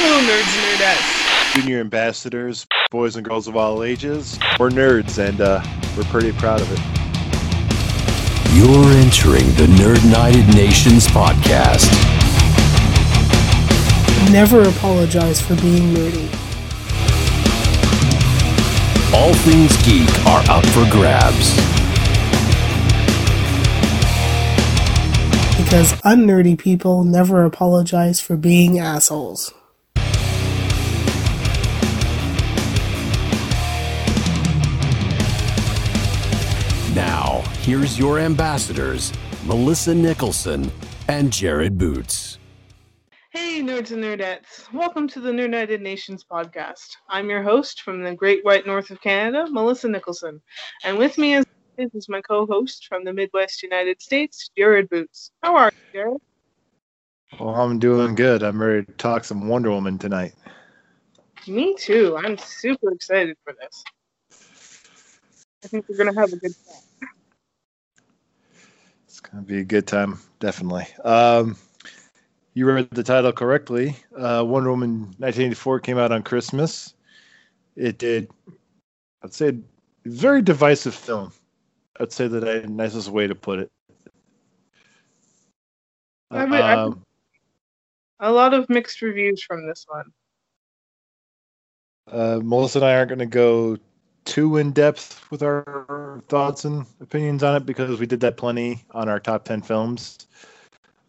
Hello, nerds and nerdettes. Junior ambassadors, boys and girls of all ages. We're nerds, and uh, we're pretty proud of it. You're entering the Nerd United Nations podcast. Never apologize for being nerdy. All things geek are up for grabs. Because unnerdy people never apologize for being assholes. Here's your ambassadors, Melissa Nicholson and Jared Boots. Hey, nerds and nerdettes. Welcome to the Nerd United Nations podcast. I'm your host from the Great White North of Canada, Melissa Nicholson. And with me as is my co-host from the Midwest United States, Jared Boots. How are you, Jared? Well, I'm doing good. I'm ready to talk some Wonder Woman tonight. Me too. I'm super excited for this. I think we're gonna have a good time. It's going to be a good time, definitely. Um, you read the title correctly. Uh, Wonder Woman 1984 came out on Christmas. It did, I'd say, a very divisive film. I'd say that the nicest way to put it. I would- Um, A lot of mixed reviews from this one. Uh, Melissa and I aren't going to go too in depth with our thoughts and opinions on it because we did that plenty on our top 10 films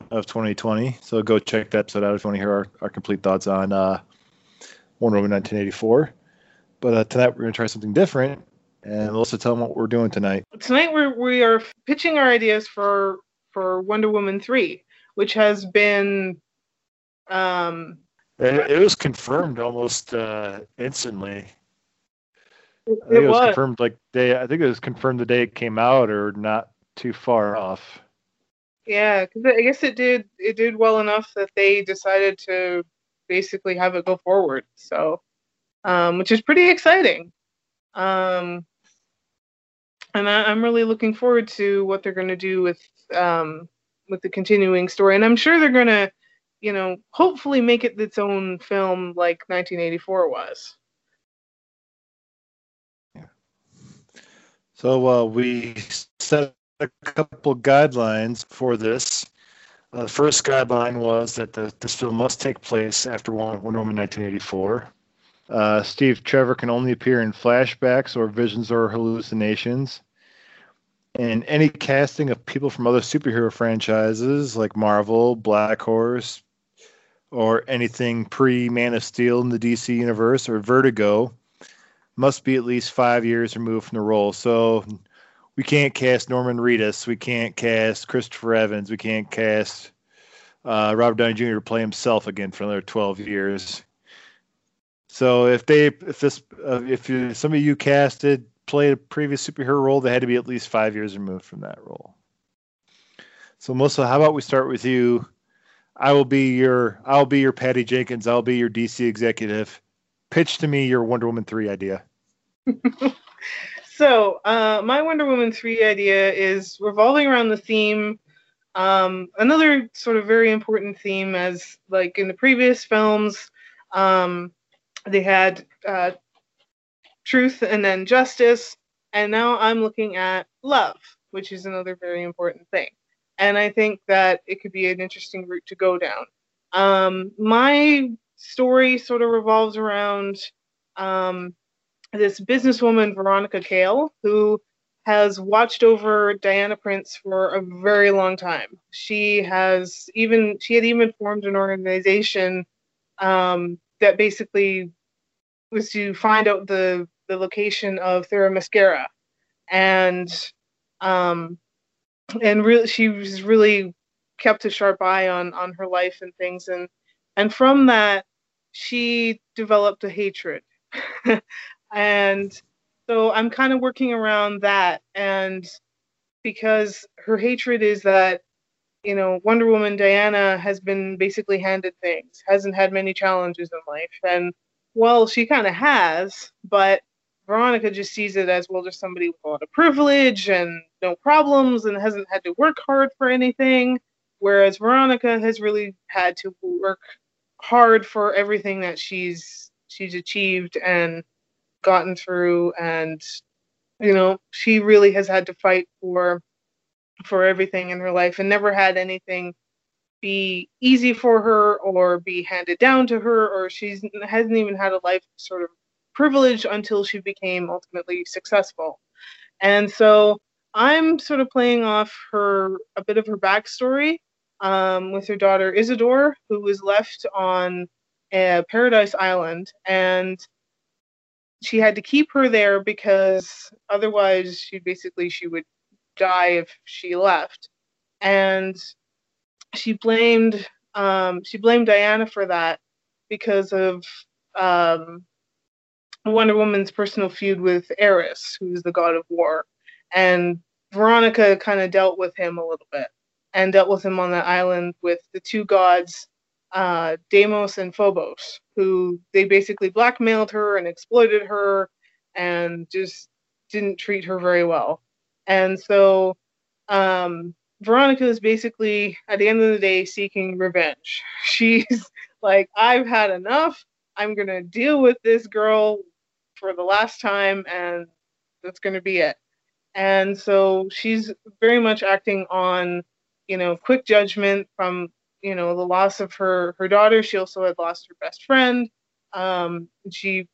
of 2020. So go check that episode out if you want to hear our, our complete thoughts on uh, Wonder Woman 1984. But uh, tonight we're going to try something different and Melissa tell them what we're doing tonight. Tonight we're we are pitching our ideas for for Wonder Woman three, which has been um It, it was confirmed almost uh, instantly. It, I think it was, was confirmed like day. I think it was confirmed the day it came out, or not too far off. yeah because I guess it did it did well enough that they decided to basically have it go forward. So um, which is pretty exciting. Um, and I, I'm really looking forward to what they're going to do with um, with the continuing story. And I'm sure they're going to, you know, hopefully make it its own film like 1984 was. So uh, we set a couple guidelines for this. Uh, the first guideline was that the, this film must take place after Wonder Woman 1984. Uh, Steve Trevor can only appear in flashbacks or visions or hallucinations. And any casting of people from other superhero franchises like Marvel, Black Horse, or anything pre Man of Steel in the DC universe or Vertigo must be at least five years removed from the role. So we can't cast Norman Reedus, we can't cast Christopher Evans, we can't cast uh, Robert Downey Jr. to play himself again for another twelve years. So if they, if this, uh, if you, some of you casted played a previous superhero role, they had to be at least five years removed from that role. So Melissa, how about we start with you? I will be your, I'll be your Patty Jenkins. I'll be your DC executive. Pitch to me your Wonder Woman three idea. So, uh, my Wonder Woman 3 idea is revolving around the theme. Um, another sort of very important theme, as like in the previous films, um, they had uh, truth and then justice. And now I'm looking at love, which is another very important thing. And I think that it could be an interesting route to go down. Um, my story sort of revolves around um, this businesswoman Veronica Cale who has watched over Diana Prince for a very long time. She has even she had even formed an organization um, that basically was to find out the the location of Themyscira, and um, and really she was really kept a sharp eye on on her life and things. And and from that she developed a hatred and so i'm kind of working around that. And because her hatred is that you know wonder woman diana has been basically handed things hasn't had many challenges in life. And well she kind of has but veronica just sees it as well just somebody with a lot of privilege and no problems and hasn't had to work hard for anything. Whereas veronica has really had to work hard for everything that she's she's achieved and gotten through and you know she really has had to fight for for everything in her life and never had anything be easy for her or be handed down to her or she's hasn't even had a life sort of privilege until she became ultimately successful. And so i'm sort of playing off her a bit of her backstory um, with her daughter isadore who was left on a paradise island and she had to keep her there because otherwise she basically she would die if she left. And she blamed um, she blamed Diana for that because of um, Wonder Woman's personal feud with Ares, who's the god of war, and Veronica kind of dealt with him a little bit and dealt with him on the island with the two gods, uh, Deimos and Phobos, who they basically blackmailed her and exploited her and just didn't treat her very well. And so um, Veronica is basically, at the end of the day, seeking revenge. She's like, I've had enough. I'm going to deal with this girl for the last time, and that's going to be it. And so she's very much acting on, you know, quick judgment from, you know, the loss of her her daughter. She also had lost her best friend. Um, she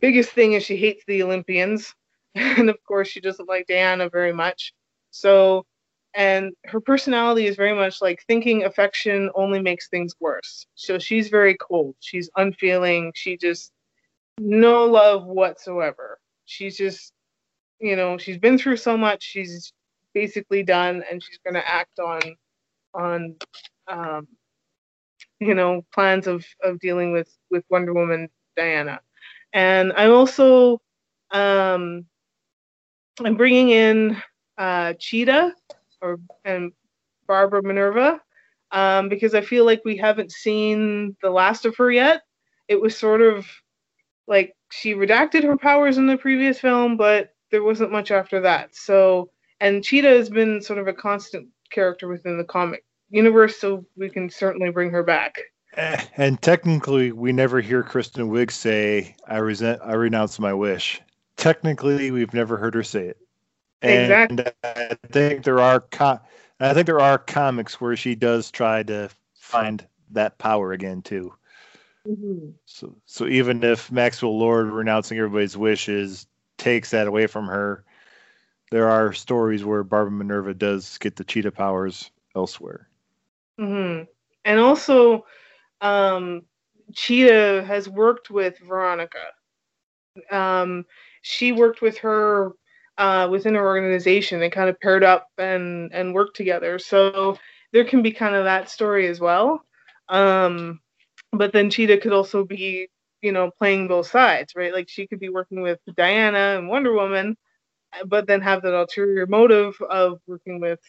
biggest thing is she hates the Olympians, and of course she doesn't like Diana very much. So and her personality is very much like thinking affection only makes things worse. So she's very cold. She's unfeeling. She just no love whatsoever. She's just you know, she's been through so much. She's basically done and she's going to act on on um you know, plans of of dealing with with Wonder Woman Diana. And I'm also um I'm bringing in uh Cheetah or and Barbara Minerva um, because I feel like we haven't seen the last of her yet. It was sort of like she redacted her powers in the previous film, but there wasn't much after that. So, and Cheetah has been sort of a constant character within the comic universe, so we can certainly bring her back. Eh, and technically, we never hear Kristen Wiig say, "I resent, I renounce my wish." Technically, we've never heard her say it. And exactly. I think there are co- I think there are comics where she does try to find that power again too. Mm-hmm. So so even if Maxwell Lord renouncing everybody's wishes takes that away from her, there are stories where Barbara Minerva does get the cheetah powers elsewhere. Mm-hmm. And also, um, Cheetah has worked with Veronica. Um, she worked with her uh, within her organization. They kind of paired up and and worked together. So there can be kind of that story as well. Um, but then Cheetah could also be, you know, playing both sides, right? Like she could be working with Diana and Wonder Woman, but then have that ulterior motive of working with,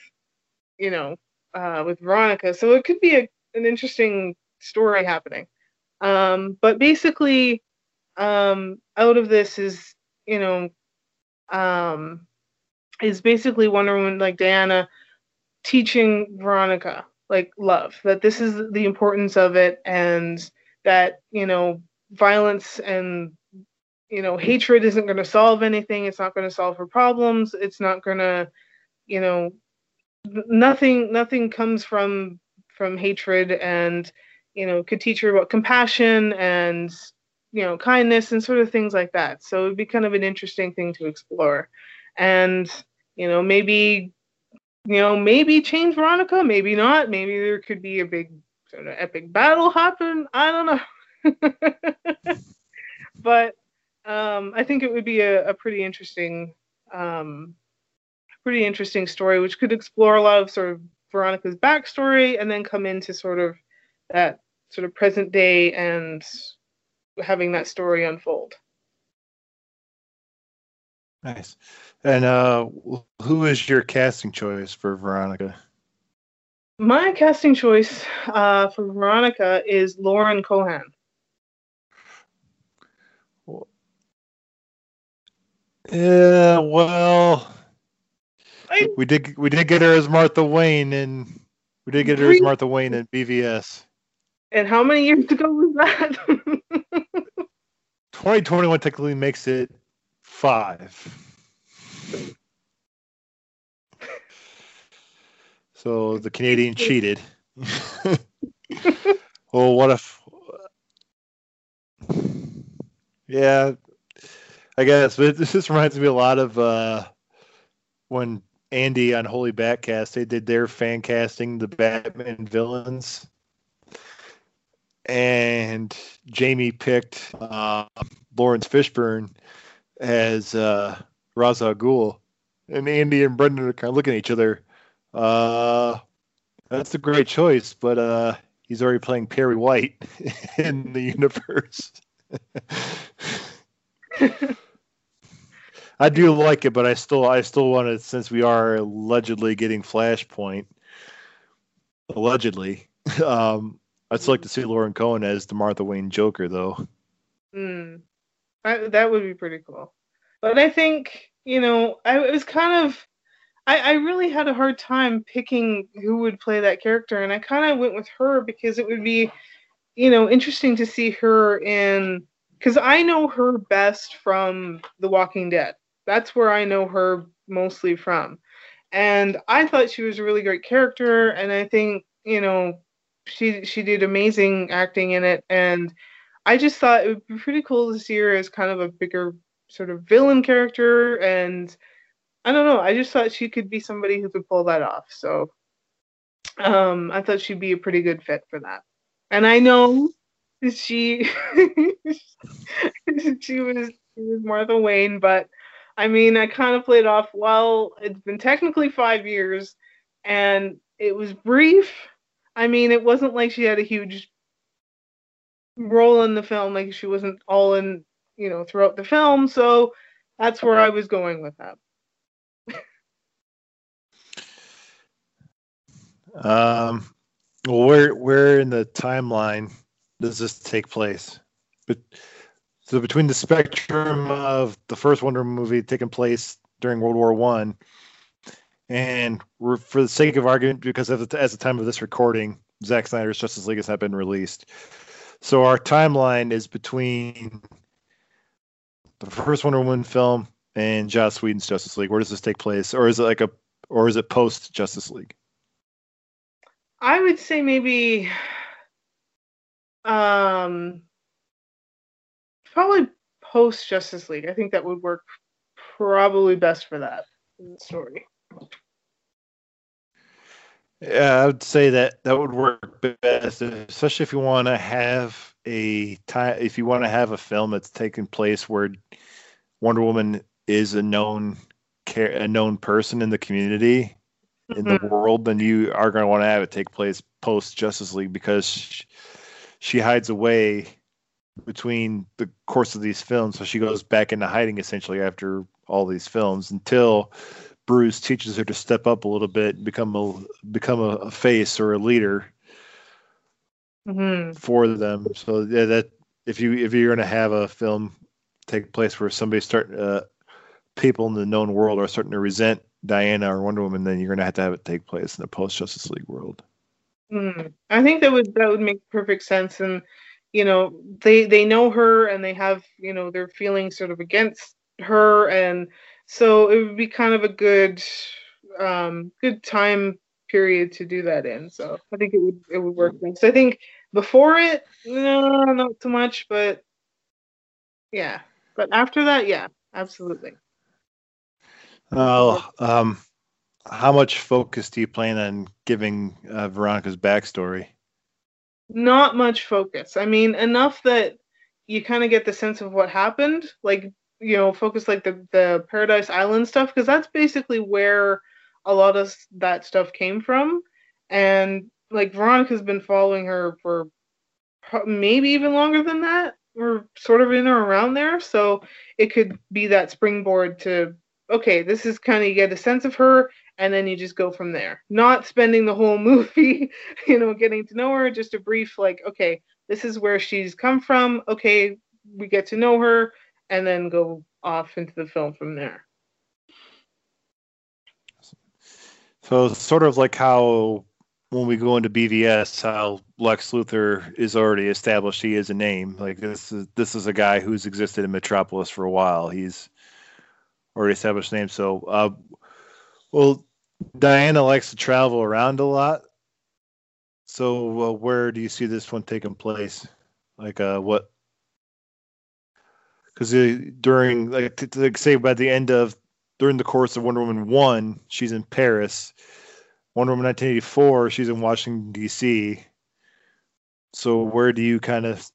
you know, uh, with Veronica. So it could be a, an interesting story happening. Um, but basically, um, out of this is, you know, um, is basically Wonder Woman, like Diana, teaching Veronica like love, that this is the importance of it, and that you know violence and you know hatred isn't going to solve anything. It's not going to solve her problems. It's not going to, you know, nothing nothing comes from from hatred and you know could teach her about compassion and you know kindness and sort of things like that. So it'd be kind of an interesting thing to explore. And you know maybe you know maybe change veronica maybe not. Maybe there could be a big sort of epic battle happen. I don't know. But um, i think it would be a, a pretty interesting um, pretty interesting story which could explore a lot of sort of veronica's backstory and then come into sort of that sort of present day and having that story unfold. Nice. And uh, who is your casting choice for Veronica? My casting choice uh, for Veronica is Lauren Cohan. Yeah, well, I, we did we did get her as Martha Wayne, and we did get her as Martha Wayne in BVS. And how many years ago was that? 2021 technically makes it five. So the Canadian cheated. well, what if? Yeah, I guess. But this just reminds me a lot of uh, when Andy on Holy Batcast they did their fan casting the Batman villains, and Jamie picked uh, Laurence Fishburne as uh, Ra's al Ghul, and Andy and Brendan are kind of looking at each other. Uh, that's a great choice, but uh, he's already playing Perry White in the universe. I do like it, but I still I still want to since we are allegedly getting Flashpoint. Allegedly, um, I'd still like to see Lauren Cohan as the Martha Wayne Joker, though. Hmm. That would be pretty cool. But I think you know I was kind of I, I really had a hard time picking who would play that character, and I kind of went with her because it would be, you know, interesting to see her in. Because I know her best from The Walking Dead. That's where I know her mostly from, and I thought she was a really great character, and I think you know, she she did amazing acting in it, and I just thought it would be pretty cool to see her as kind of a bigger sort of villain character and I don't know. I just thought she could be somebody who could pull that off. So um, I thought she'd be a pretty good fit for that. And I know she she was she was Martha Wayne, but I mean, I kind of played off. Well, it's been technically five years, and it was brief. I mean, it wasn't like she had a huge role in the film. Like she wasn't all in, you know, throughout the film. So that's where I was going with that. Um, well, where where in the timeline does this take place? But so between the spectrum of the first Wonder Woman movie taking place during World War One, and for the sake of argument, because at the time of this recording, Zack Snyder's Justice League has not been released. So our timeline is between the first Wonder Woman film and Joss Whedon's Justice League. Where does this take place, or is it like a, or is it post Justice League? I would say maybe um probably post Justice League. I think that would work probably best for that story. Yeah, I would say that that would work best, especially if you want to have a time. If you want to have a film that's taking place where Wonder Woman is a known care, a known person in the community, in the mm-hmm. world, then you are going to want to have it take place post Justice League because she, she hides away between the course of these films. So she goes back into hiding essentially after all these films until Bruce teaches her to step up a little bit and become a become a, a face or a leader mm-hmm. for them. So yeah, that if you if you're going to have a film take place where somebody's starting uh, people in the known world are starting to resent Diana or Wonder Woman, then you're going to have to have it take place in the post Justice League world. Mm, I think that would that would make perfect sense, and you know they they know her and they have you know their feelings sort of against her, and so it would be kind of a good um, good time period to do that in. So I think it would it would work best. I think before it, no, not so much, but yeah. But after that, yeah, absolutely. Oh, um, how much focus do you plan on giving uh, Veronica's backstory? Not much focus. I mean, enough that you kind of get the sense of what happened. Like, you know, focus like the the Paradise Island stuff because that's basically where a lot of that stuff came from. And like Veronica's been following her for maybe even longer than that. We're sort of in or around there, so it could be that springboard to okay, this is kind of you get a sense of her, and then you just go from there. Not spending the whole movie, you know, getting to know her, just a brief like, okay, this is where she's come from. Okay, we get to know her, and then go off into the film from there. So sort of like how when we go into BVS, how Lex Luthor is already established. He is a name. Like this is this is a guy who's existed in Metropolis for a while. He's already established name. So, uh, well, Diana likes to travel around a lot. So, uh, where do you see this one taking place? Like, uh, what? Because during, like, t- like, say, by the end of during the course of Wonder Woman one, she's in Paris. Wonder Woman 1984, she's in Washington D.C. So, where do you kind of,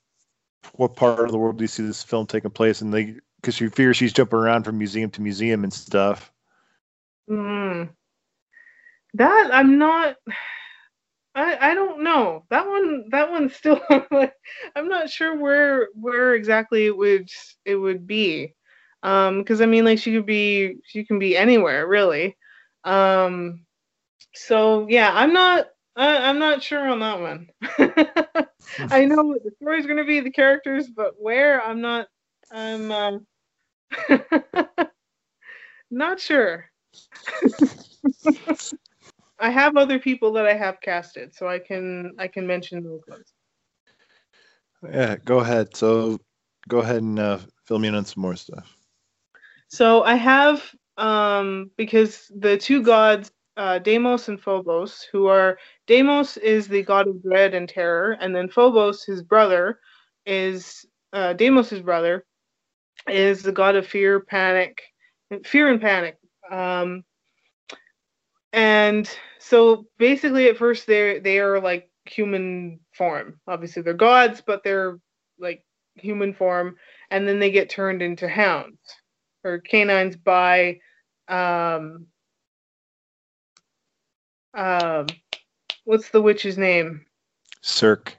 what part of the world do you see this film taking place? And they, because you figure she's jumping around from museum to museum and stuff. Hmm. That I'm not. I I don't know. That one that one's still I'm not sure where where exactly it would it would be. Um because I mean like she could be she can be anywhere really. Um so yeah, I'm not I, I'm not sure on that one. I know what the story's going to be, the characters, but where I'm not. I'm um, not sure. I have other people that I have casted, so I can I can mention those ones. Yeah, go ahead. So go ahead and uh, fill me in on some more stuff. So I have um because the two gods uh, Deimos and Phobos, who are Deimos is the god of dread and terror, and then Phobos, his brother, is uh, Deimos's brother, is the god of fear, panic, fear and panic. Um, and so basically, at first they they are like human form. Obviously, they're gods, but they're like human form, and then they get turned into hounds or canines by um um what's the witch's name? Cirque.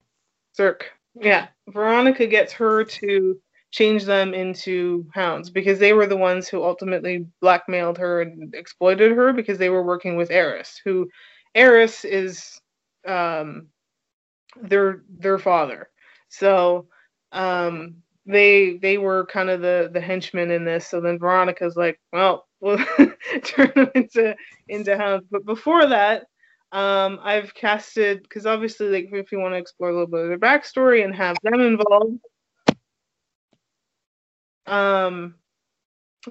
Cirque. Yeah. Veronica gets her to change them into hounds because they were the ones who ultimately blackmailed her and exploited her because they were working with Ares, who Ares is um their their father. So um they they were kind of the the henchmen in this. So then Veronica's like, well, we'll turn them into into hounds. But before that, um, I've casted because obviously, like if you want to explore a little bit of their backstory and have them involved, um,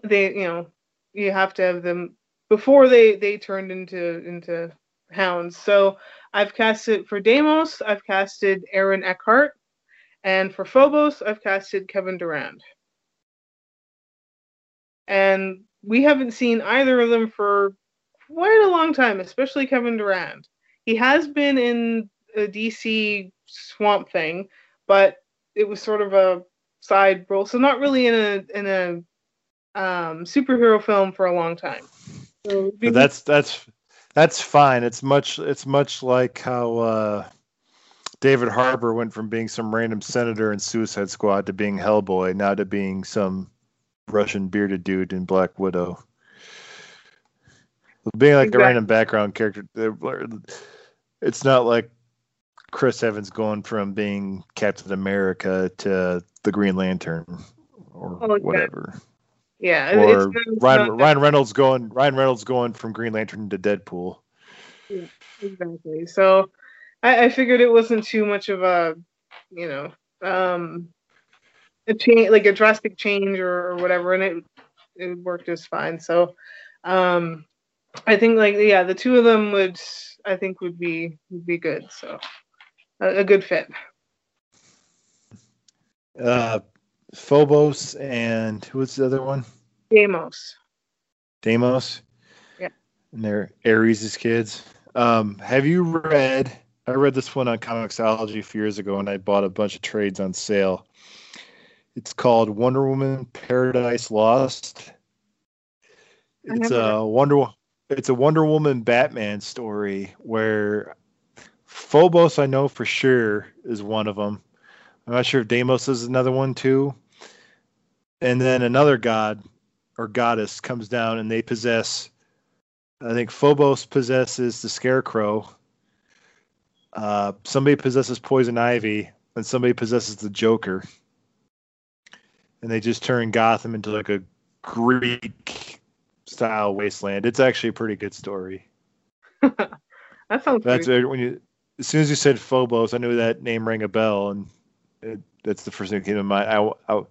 they you know you have to have them before they they turned into into hounds. So I've casted for Deimos, I've casted Aaron Eckhart, and for Phobos, I've casted Kevin Durand. And we haven't seen either of them for quite a long time, especially Kevin Durand. He has been in a DC Swamp Thing, but it was sort of a side role, so not really in a in a um, superhero film for a long time. So that's that's that's fine. It's much it's much like how uh, David Harbour went from being some random senator in Suicide Squad to being Hellboy, now to being some Russian bearded dude in Black Widow. Being like exactly. a random background character, it's not like Chris Evans going from being Captain America to the Green Lantern or oh, whatever. Yeah, or Ryan, Ryan Reynolds going Ryan Reynolds going from Green Lantern to Deadpool. Yeah, exactly. So I, I figured it wasn't too much of a, you know, um, a change like a drastic change or, or whatever, and it it worked just fine. So, um, I think like yeah, the two of them would I think would be would be good. So a, a good fit. Uh, Phobos and who was the other one? Deimos. Deimos. Yeah. And they're Ares' kids. Um, have you read? I read this one on Comixology a few years ago, and I bought a bunch of trades on sale. It's called Wonder Woman Paradise Lost. It's a Wonder it's a Wonder Woman Batman story where Phobos I know for sure is one of them. I'm not sure if Deimos is another one too. And then another god or goddess comes down and they possess I think Phobos possesses the Scarecrow. Uh, somebody possesses Poison Ivy, and somebody possesses the Joker. And they just turn Gotham into like a Greek style wasteland. It's actually a pretty good story. That sounds That's when you. As soon as you said Phobos, I knew that name rang a bell, and it, that's the first thing that came to mind. I, I,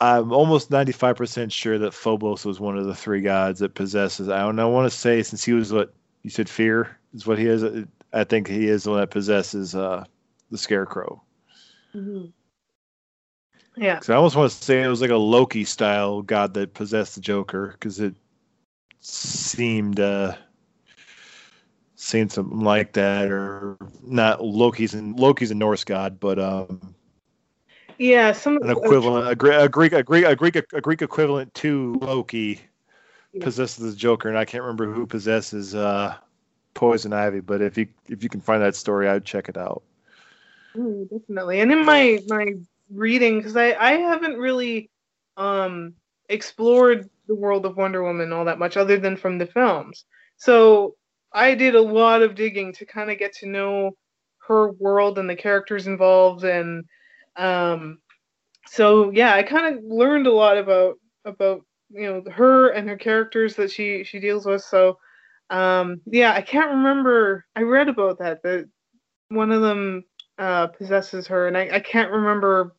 I'm almost 95% sure that Phobos was one of the three gods that possesses. I don't know. I want to say since he was what you said, fear is what he is. uh, I think he is the one that possesses uh, the Scarecrow. Mhm. Yeah. Because I almost want to say it was like a Loki style god that possessed the Joker, because it seemed uh, seemed something like that, or not Loki's and Loki's a Norse god, but um, Yeah. Some an equivalent, a, Gre- a Greek, a Greek, a Greek, a Greek equivalent to Loki Yeah. possesses the Joker, and I can't remember who possesses uh, Poison Ivy, but if you if you can find that story, I'd check it out. Definitely. And in my my reading, because I I haven't really um explored the world of Wonder Woman all that much, other than from the films. So I did a lot of digging to kind of get to know her world and the characters involved, and um, so yeah, I kind of learned a lot about about you know her and her characters that she she deals with. So um, yeah, I can't remember. I read about that that one of them uh, possesses her, and I, I can't remember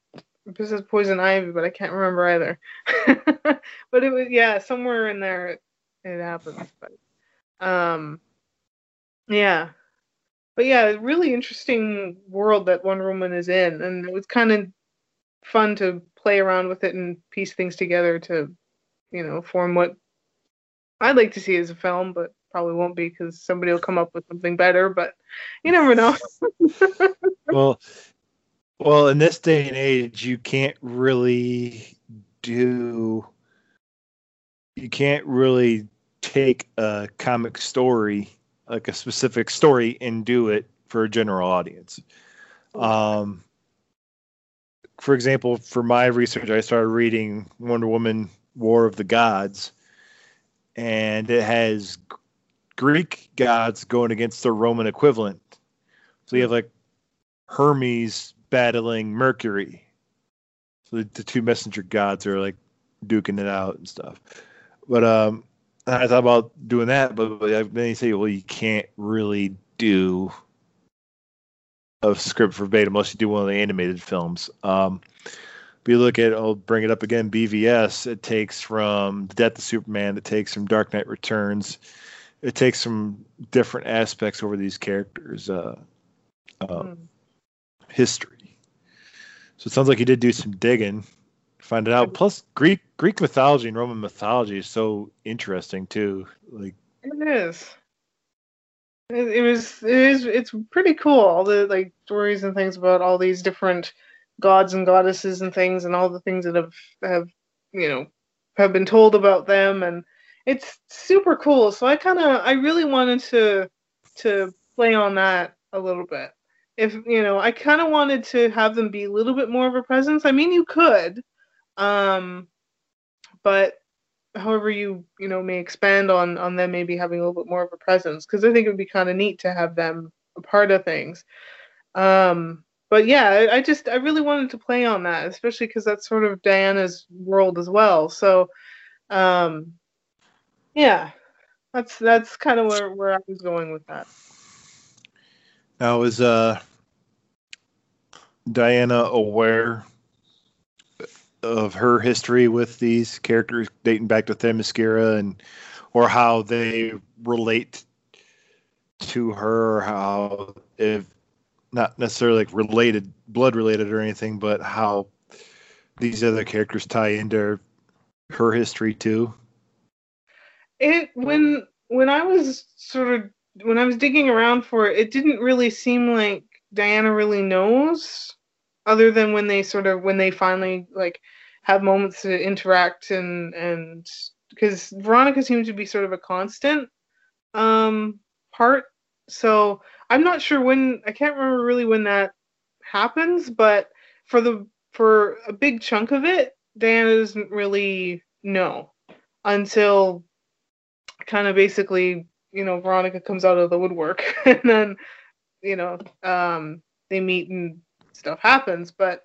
it possesses poison ivy, but I can't remember either. but it was yeah, somewhere in there it, it happens. But um, yeah, but yeah, really interesting world that Wonder Woman is in, and it was kind of fun to play around with it and piece things together to, you know, form what I'd like to see as a film, but probably won't be because somebody will come up with something better. But you never know. well well in this day and age you can't really do you can't really take a comic story like a specific story and do it for a general audience um for example for my research i started reading wonder woman war of the gods and it has greek gods going against their roman equivalent so you have like Hermes battling Mercury. So the, the two messenger gods are like duking it out and stuff. But um, I thought about doing that, but, but then you say, well, you can't really do a script verbatim unless you do one of the animated films. Um, but you look at, I'll bring it up again, BVS. It takes from the Death of Superman. It takes from Dark Knight Returns. It takes some different aspects over these characters. Uh, uh, Mm. history. So it sounds like you did do some digging, find it out. Plus, Greek Greek mythology and Roman mythology is so interesting too. Like, It is. It, was. It is. It's pretty cool. All the like stories and things about all these different gods and goddesses and things, and all the things that have have you know have been told about them, and it's super cool. So I kind of I really wanted to to play on that a little bit. If you know, I kind of wanted to have them be a little bit more of a presence. I mean, you could, um, but however you you know may expand on on them maybe having a little bit more of a presence because I think it would be kind of neat to have them a part of things. Um, but yeah, I, I just I really wanted to play on that, especially because that's sort of Diana's world as well. So, um, yeah, that's that's kind of where where I was going with that. now is uh, Diana aware of her history with these characters dating back to Themyscira and or how they relate to her, or how if not necessarily like related, blood related or anything, but how these other characters tie into her history too. it when when I was sort of when I was digging around for it, it didn't really seem like Diana really knows, other than when they sort of when they finally like have moments to interact and and because Veronica seems to be sort of a constant um part. So I'm not sure when I can't remember really when that happens, but for the for a big chunk of it, Diana doesn't really know until kind of basically, you know, Veronica comes out of the woodwork and then, you know, um, they meet and stuff happens. But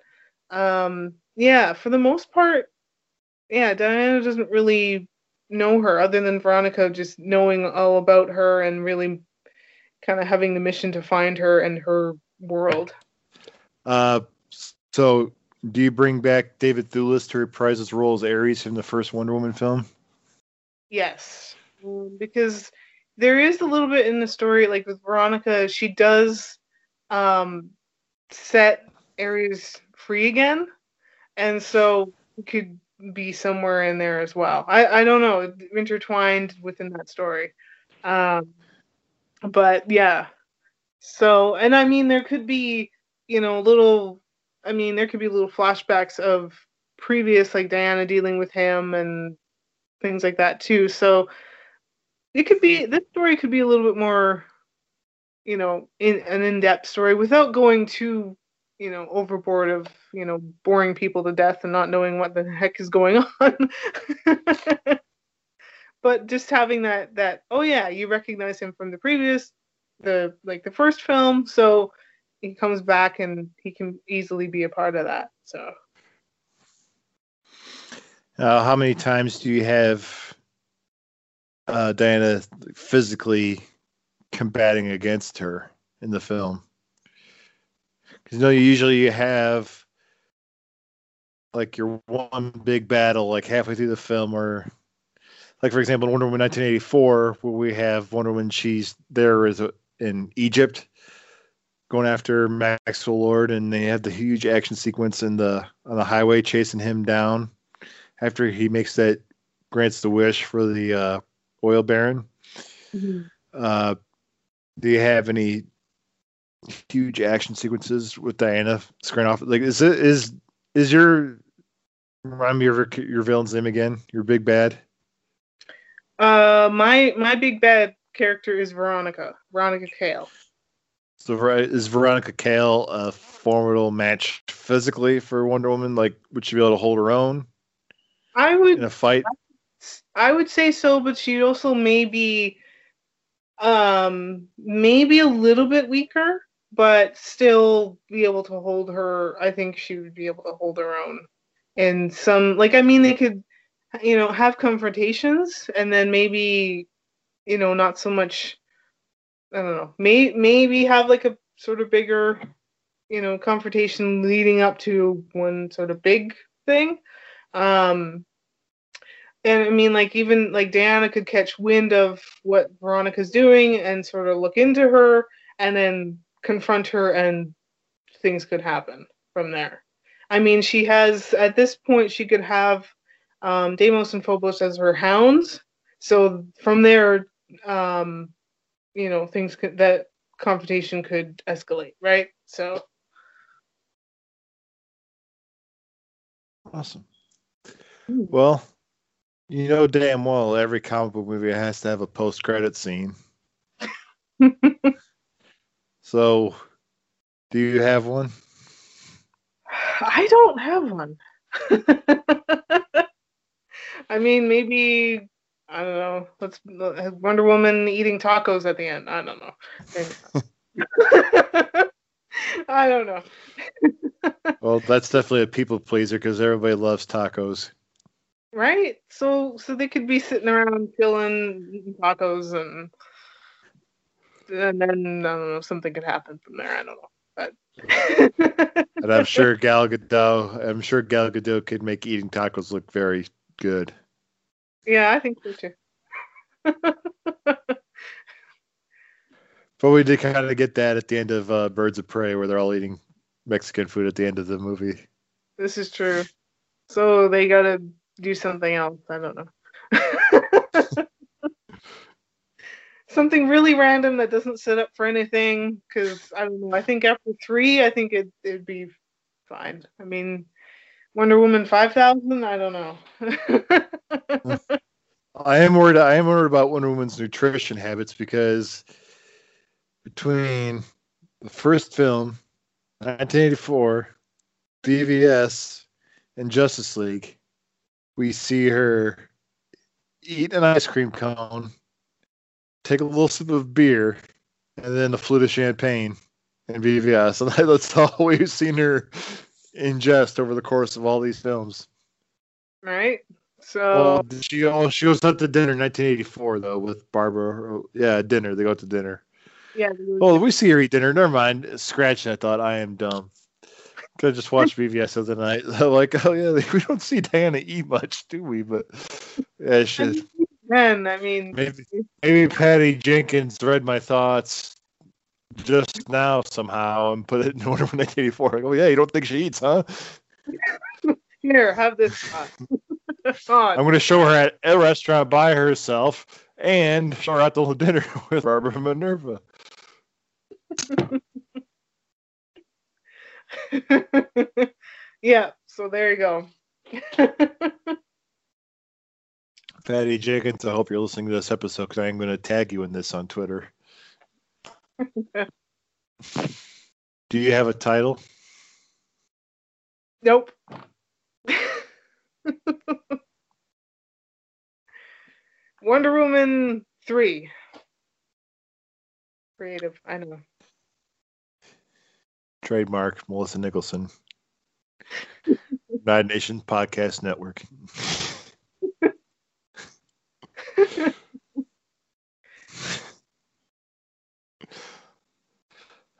um, yeah, for the most part, yeah, Diana doesn't really know her other than Veronica just knowing all about her and really kind of having the mission to find her and her world. Uh, so do you bring back David Thewlis to reprise his role as Ares from the first Wonder Woman film? Yes, Mm, because there is a little bit in the story, like with Veronica, she does um, set Ares free again, and so could be somewhere in there as well. I I don't know, intertwined within that story. Um, but yeah, so and I mean there could be you know little, I mean there could be little flashbacks of previous like Diana dealing with him and things like that too. So it could be this story could be a little bit more you know in an in-depth story without going too you know overboard of you know boring people to death and not knowing what the heck is going on. But just having that that oh yeah you recognize him from the previous the like the first film so he comes back and he can easily be a part of that so. Uh, how many times do you have uh, Diana physically combating against her in the film? Because you know, usually you have like your one big battle, like halfway through the film, or like for example, in Wonder Woman 1984, where we have Wonder Woman, she's there is a, in Egypt going after Maxwell Lord, and they have the huge action sequence in the on the highway chasing him down after he makes that grants the wish for the uh, oil baron. Uh, do you have any huge action sequences with Diana screen off? Like, is it is is your remind me of your, your villain's name again? Your big bad. uh my my big bad character is veronica veronica cale So is Veronica Cale a formidable match physically for Wonder Woman? Like, would she be able to hold her own i would in a fight? I would say so, but she also may be um maybe a little bit weaker, but still be able to hold her. I think she would be able to hold her own. And some like I mean they could you know have confrontations and then maybe you know not so much I don't know. May maybe have like a sort of bigger you know confrontation leading up to one sort of big thing. Um and I mean, like even like Diana could catch wind of what Veronica's doing and sort of look into her, and then confront her, and things could happen from there. I mean, she has at this point she could have um, Deimos and Phobos as her hounds, so from there, um, you know, things could that confrontation could escalate, right? So Awesome. Well, you know damn well every comic book movie has to have a post credit scene. so, do you have one? I don't have one. I mean, maybe I don't know. Let's uh, Wonder Woman eating tacos at the end. I don't know. I don't know. Well, that's definitely a people pleaser because everybody loves tacos. Right? So so they could be sitting around chilling, tacos, and and then I don't know, something could happen from there. I don't know, but And I'm sure Gal Gadot, I'm sure Gal Gadot could make eating tacos look very good. yeah, I think so too. But we did kind of get that at the end of uh, Birds of Prey, where they're all eating Mexican food at the end of the movie. This is true. So they gotta do something else. I don't know. something really random that doesn't set up for anything. Because I don't know. I think after three, I think it it'd be fine. I mean, Wonder Woman five thousand. I don't know. I am worried. I am worried about Wonder Woman's nutrition habits because between the first film, 1984, BVS, and Justice League, we see her eat an ice cream cone, take a little sip of beer, and then a flute of champagne in BVS. And that's all we've seen her ingest over the course of all these films. right. So Well, she oh, she goes out to dinner in 1984 though with Barbara. Yeah, dinner. They go out to dinner. Yeah. Well, we see her eat dinner. Never mind. Scratch that thought. I am dumb. Have just watched BVS the other night. like, oh yeah, we don't see Diana eat much, do we? But yeah, shit. Then I mean, Maybe maybe Patty Jenkins read my thoughts just now somehow and put it in Wonder Woman 1984. Like, oh yeah, you don't think she eats, huh? here, have this. I'm going to show her at a restaurant by herself and show her at the little dinner with Barbara Minerva. yeah. So there you go. Patty Jenkins, I hope you're listening to this episode because I am going to tag you in this on Twitter. Do you have a title? nope. Wonder Woman three. Creative. I don't know. Trademark Melissa Nicholson. United Nations Podcast Network.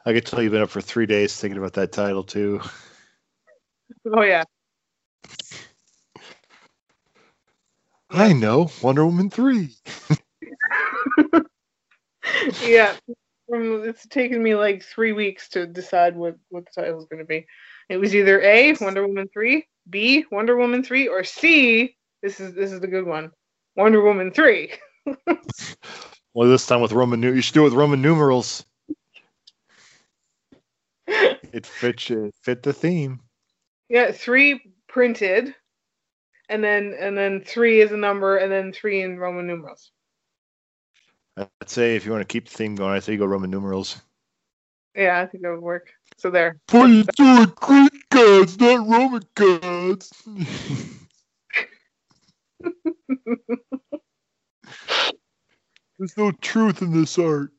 I could tell you've been up for three days thinking about that title too. Oh yeah. I know Wonder Woman three. yeah. It's taken me like three weeks to decide what what the title is going to be. It was either A Wonder Woman three, B Wonder Woman three, or C. This is this is the good one. Wonder Woman three. Well, this time with Roman you should do it with Roman numerals. It fit it fit the theme. Yeah, three printed, and then and then three is a number, and then three in Roman numerals. I'd say if you want to keep the theme going, I'd say go Roman numerals. Yeah, I think that would work. So there. But you doing Greek gods, not Roman gods. There's no truth in this art.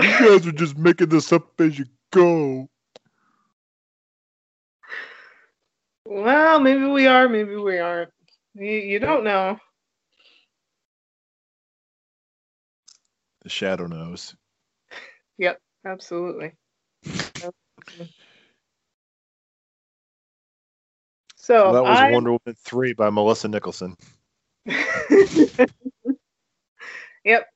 You guys are just making this up as you go. Well, maybe we are, maybe we aren't. You, you don't know. The shadow knows. Yep, absolutely. So Well, that was I, Wonder Woman 3 by Melissa Nicholson. yep.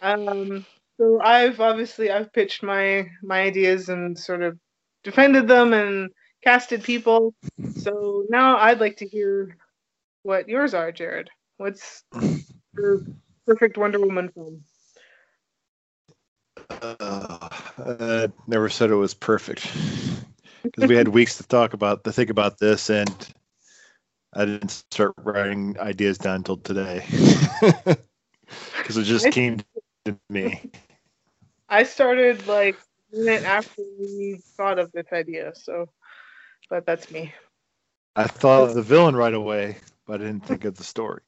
Um, so I've obviously I've pitched my my ideas and sort of defended them and casted people. So now I'd like to hear what yours are, Jared. What's your perfect Wonder Woman film? Uh, I never said it was perfect because we had weeks to talk about to think about this, and I didn't start writing ideas down until today because it just came to me. I started like minute after we thought of this idea, so but that's me. I thought of the villain right away, but I didn't think of the story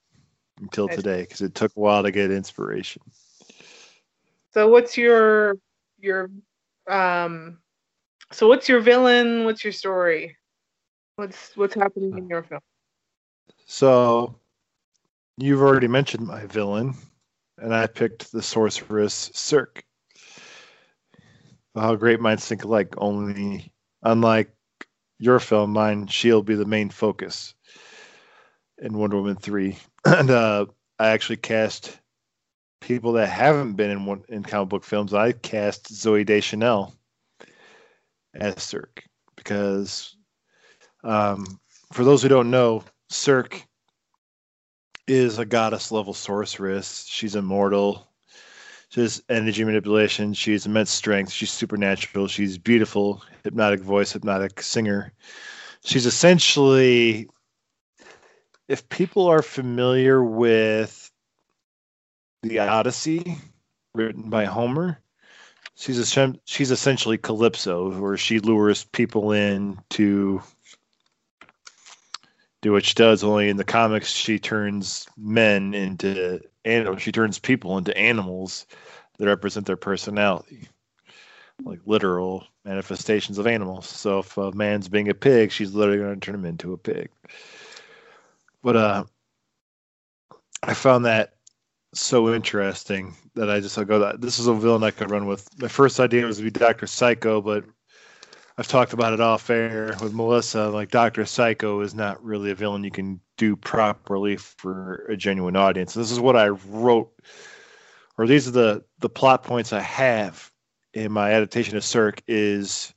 until today because it took a while to get inspiration. So what's your your um so what's your villain? What's your story? What's what's happening in your film? So you've already mentioned my villain, and I picked the sorceress Cirque. How great minds think alike. Only, unlike your film, mine she'll be the main focus in Wonder Woman three, and uh, I actually cast people that haven't been in one in comic book films. I cast Zooey Deschanel as Cirque because, um, for those who don't know, Cirque is a goddess level sorceress. She's immortal. She's energy manipulation. She's immense strength. She's supernatural. She's beautiful, hypnotic voice, hypnotic singer. She's essentially, if people are familiar with the Odyssey, written by Homer, she's a, she's essentially Calypso, where she lures people in to do what she does. Only in the comics, she turns men into animals. She turns people into animals that represent their personality, like literal manifestations of animals. So if a man's being a pig, she's literally going to turn him into a pig. But uh, I found that so interesting that I just I'll go that this is a villain I could run with. My first idea was to be Doctor Psycho, but I've talked about it off air with Melissa. Like Doctor Psycho is not really a villain you can do properly for a genuine audience. This is what I wrote, or these are the the plot points I have in my adaptation of Cirque is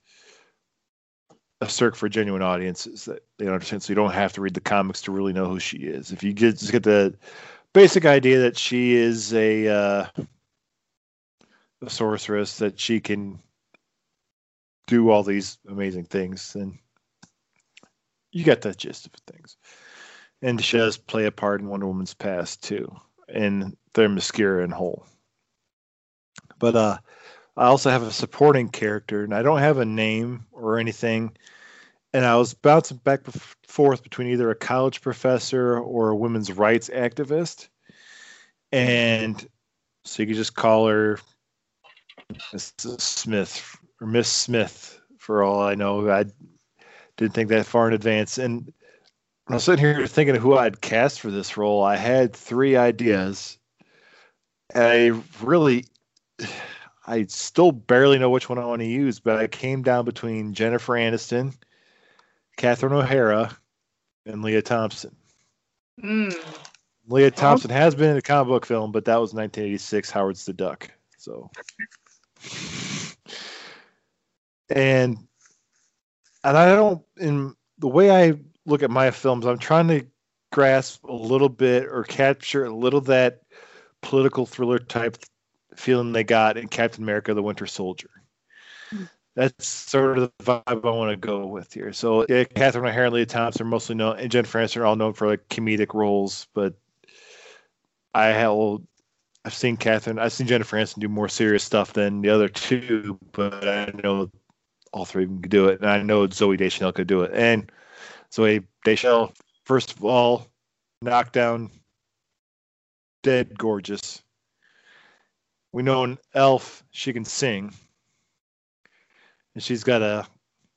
a Cirque for genuine audiences that they understand. So you don't have to read the comics to really know who she is. If you just get the basic idea that she is a uh, a sorceress that she can do all these amazing things, and you get that gist of things. And she does play a part in Wonder Woman's past too, in Themyscira and Whole. But uh, I also have a supporting character, and I don't have a name or anything. And I was bouncing back and forth between either a college professor or a women's rights activist. And so you could just call her Mrs. Smith or Miss Smith for all I know. I didn't think that far in advance. And I was sitting here thinking of who I'd cast for this role, I had three ideas. I really I still barely know which one I want to use, but I came down between Jennifer Aniston, Catherine O'Hara, and Lea Thompson. Mm. Lea Thompson has been in a comic book film, but that was 1986 Howard's the Duck. So, and and I don't in the way I look at my films, I'm trying to grasp a little bit or capture a little that political thriller type feeling they got in Captain America: The Winter Soldier. That's sort of the vibe I want to go with here. So, yeah, Catherine O'Hara and Lea Thompson are mostly known, and Jennifer Aniston are all known for like comedic roles. But I have, I've seen Catherine, I've seen Jennifer Aniston do more serious stuff than the other two, but I know all three of them could do it, and I know Zooey Deschanel could do it. And Zooey Deschanel, first of all, knocked down, dead gorgeous we know an elf she can sing and she's got a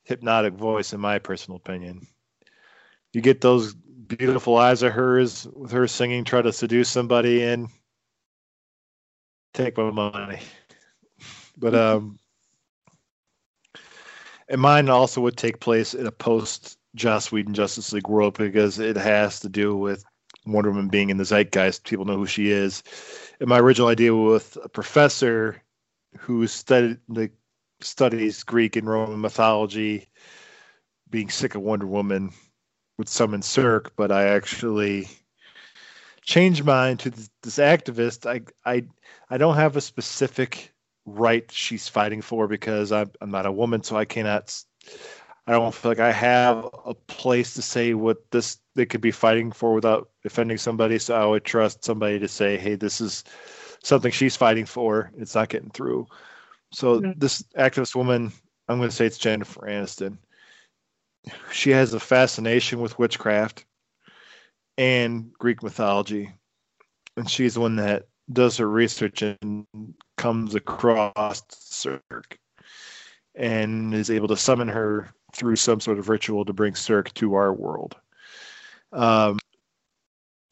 hypnotic voice in my personal opinion. You get those beautiful eyes of hers with her singing try to seduce somebody and take my money. But um and mine also would take place in a post Joss Whedon Justice League world because it has to do with Wonder Woman being in the zeitgeist. People know who she is. And my original idea with a professor who studied the studies Greek and Roman mythology, being sick of Wonder Woman, would summon Cirque, but I actually changed mine to this, this activist. I I I don't have a specific right she's fighting for because I'm I'm not a woman, so I cannot. I don't feel like I have a place to say what this they could be fighting for without offending somebody. So I would trust somebody to say, "Hey, this is something she's fighting for. It's not getting through." So mm-hmm. this activist woman, I'm going to say it's Jennifer Aniston. She has a fascination with witchcraft and Greek mythology, and she's the one that does her research and comes across Cirque and is able to summon her through some sort of ritual to bring Cirque to our world. Um,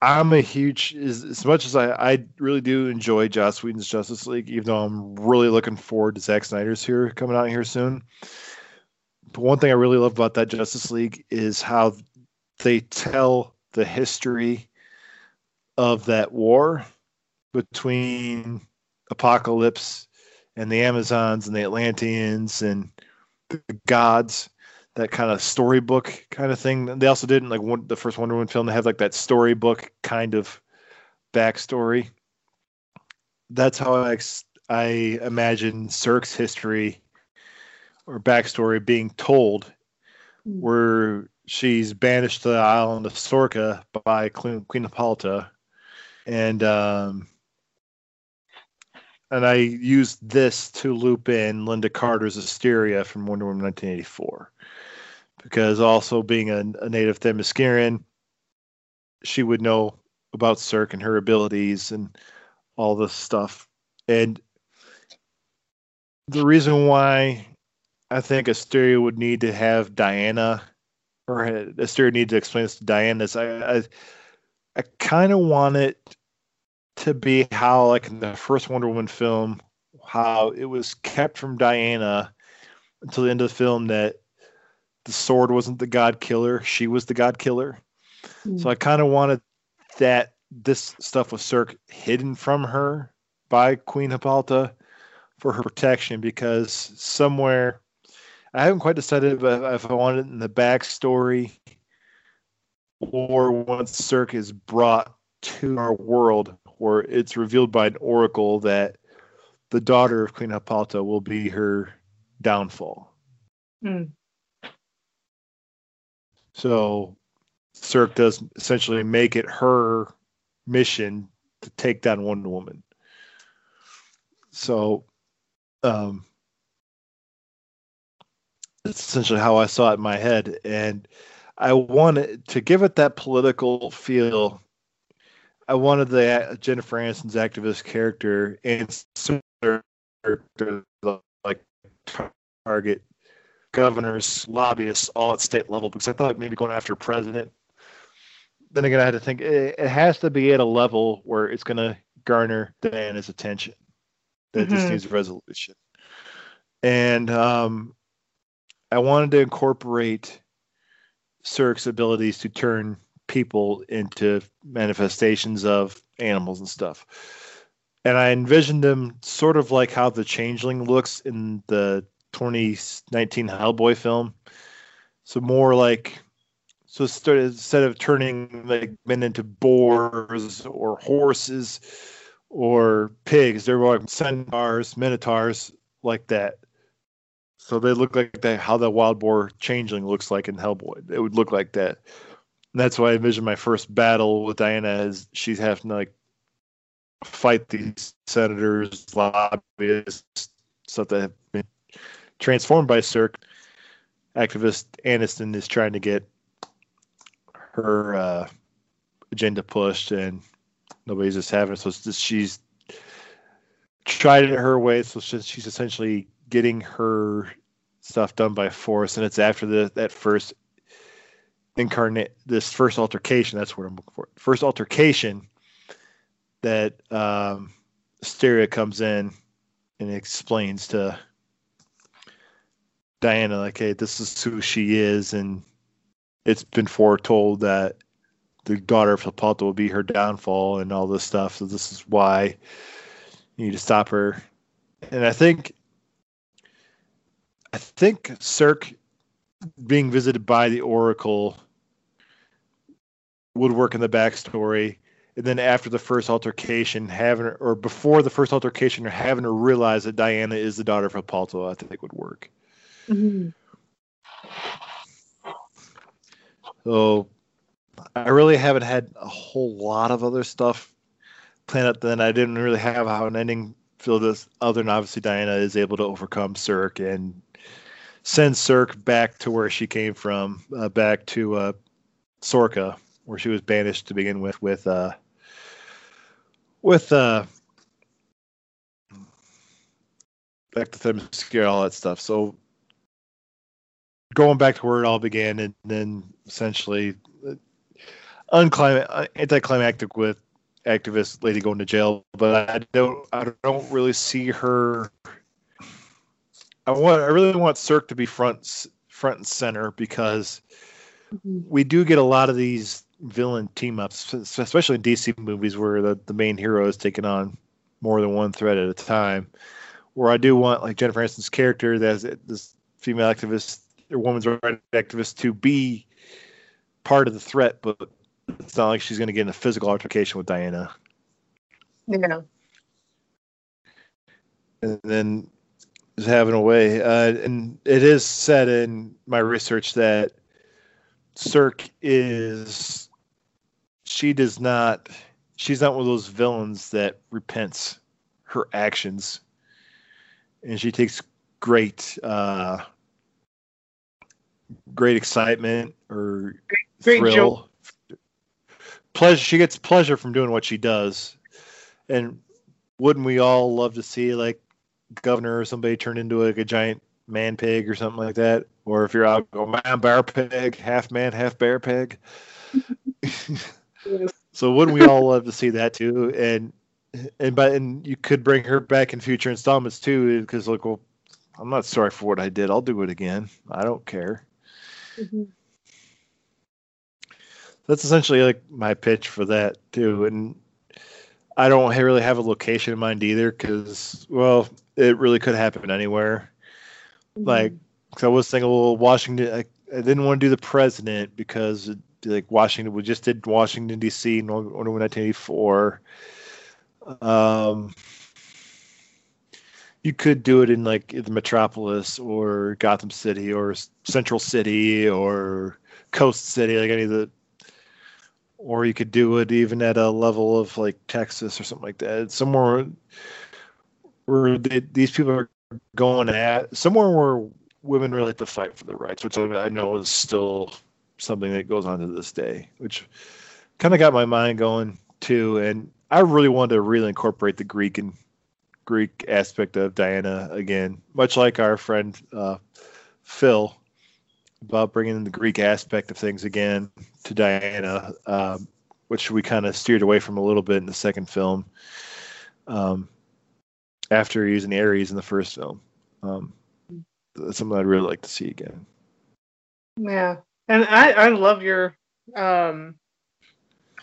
I'm a huge as, as much as I, I really do enjoy Joss Whedon's Justice League, even though I'm really looking forward to Zack Snyder's here coming out here soon. But one thing I really love about that Justice League is how they tell the history of that war between Apocalypse and the Amazons and the Atlanteans and the gods that kind of storybook kind of thing. They also did in like one, the first Wonder Woman film. They have like that storybook kind of backstory. That's how I I imagine Cirque's history or backstory being told, hmm. where she's banished to the island of Sorka by Queen, Queen Hippolyta, and um, and I used this to loop in Lynda Carter's Asteria from Wonder Woman 1984 because also being a, a native Themysciran, she would know about Cirque and her abilities and all this stuff. And the reason why I think Asteria would need to have Diana, or Asteria need to explain this to Diana, is I I, I kind of want it to be how, like in the first Wonder Woman film, how it was kept from Diana until the end of the film that the sword wasn't the god killer, she was the god killer. Mm. So I kind of wanted that this stuff with Circe hidden from her by Queen Hippolyta for her protection because somewhere I haven't quite decided if I want it in the backstory or once Circe is brought to our world where it's revealed by an oracle that the daughter of Queen Hippolyta will be her downfall. Mm. So Cirque does essentially make it her mission to take down Wonder Woman. So um, that's essentially how I saw it in my head. And I wanted to give it that political feel. I wanted the Jennifer Aniston's activist character and similar character like target governors, lobbyists, all at state level because I thought maybe going after president. Then again, I had to think it, it has to be at a level where it's going to garner Diana's attention. That mm-hmm. just needs resolution. And um, I wanted to incorporate Cirque's abilities to turn people into manifestations of animals and stuff. And I envisioned them sort of like how the changeling looks in the 2019 Hellboy film. So more like so instead of turning like men into boars or horses or pigs, they're like centaurs, minotaurs, like that. So they look like that how the wild boar changeling looks like in Hellboy. It would look like that. And that's why I envision my first battle with Diana as she's having to like fight these senators, lobbyists, stuff that transformed by Cirque. Activist Aniston is trying to get her uh, agenda pushed, and nobody's just having it. So just, she's tried it her way. So she's, she's essentially getting her stuff done by force, and it's after the that first incarnate this first altercation. That's what I'm looking for. First altercation that um, Asteria comes in and explains to Diana, like, hey, this is who she is, and it's been foretold that the daughter of Hippolyta will be her downfall and all this stuff. So this is why you need to stop her. And I think I think Cirque being visited by the Oracle would work in the backstory. And then after the first altercation, having her, or before the first altercation, or having her realize that Diana is the daughter of Hippolyta, I think would work. Mm-hmm. So I really haven't had a whole lot of other stuff planned out. Then I didn't really have how an ending feel this other than obviously Diana is able to overcome Cirque and send Cirque back to where she came from, uh, back to uh, Sorka, where she was banished to begin with, with uh, with uh, back to Themyscira, all that stuff. So going back to where it all began, and then essentially uh, unclim- uh, anticlimactic with activist lady going to jail. But I don't, I don't really see her. I want, I really want Cirque to be front, front and center because mm-hmm. we do get a lot of these villain team ups, especially in DC movies where the, the main hero is taking on more than one threat at a time. Where I do want like Jennifer Aniston's character that's this female activist or woman's rights activist to be part of the threat, but it's not like she's going to get in a physical altercation with Diana. Yeah. And then just having a way. Uh, and it is said in my research that Cirque is, she does not, she's not one of those villains that repents her actions. And she takes great uh, great excitement or great thrill. Pleasure. She gets pleasure from doing what she does, and wouldn't we all love to see like governor or somebody turn into like a giant man pig or something like that? Or if you're out, go man, bear pig, half man, half bear pig. so wouldn't we all love to see that too? And and but and you could bring her back in future installments too, because like, well, I'm not sorry for what I did. I'll do it again. I don't care. Mm-hmm. That's essentially like my pitch for that too, and I don't really have a location in mind either, because well, it really could happen anywhere. Mm-hmm. Like, cause I was thinking, well, Washington. I, I didn't want to do the president because like Washington, we just did Washington D.C. in 1984 um, you could do it in like the Metropolis or Gotham City or Central City or Coast City, like any of the, or you could do it even at a level of like Texas or something like that. Somewhere where they, these people are going at somewhere where women really have to fight for their rights, which I know is still something that goes on to this day, which kind of got my mind going too. And I really wanted to really incorporate the Greek and Greek aspect of Diana again, much like our friend uh, Phil about bringing the Greek aspect of things again to Diana, um, which we kind of steered away from a little bit in the second film. Um, after using Ares in the first film, um, that's something I'd really like to see again. Yeah, and I I love your um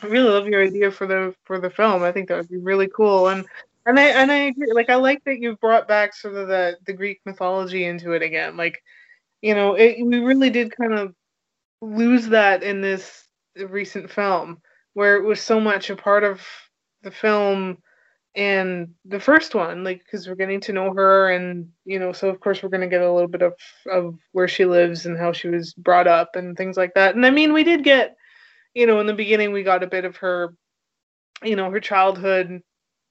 I really love your idea for the for the film. I think that would be really cool. And and I and I agree. Like I like that you've brought back sort of the the Greek mythology into it again. Like, you know, it, we really did kind of lose that in this recent film, where it was so much a part of the film and the first one, like because we're getting to know her, and you know, so of course we're gonna get a little bit of of where she lives and how she was brought up and things like that. And I mean, we did get you know, in the beginning we got a bit of her, you know, her childhood,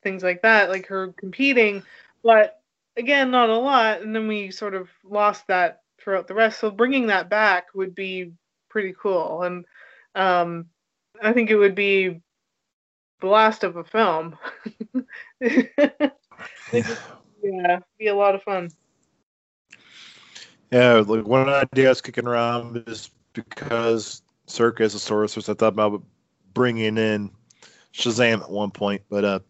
things like that, like her competing, but again, not a lot. And then we sort of lost that throughout the rest. So bringing that back would be pretty cool. And um, I think it would be the last of a film. yeah, be a lot of fun. Yeah, like one idea I was kicking around is because Cirque as a I thought about bringing in Shazam at one point, but uh,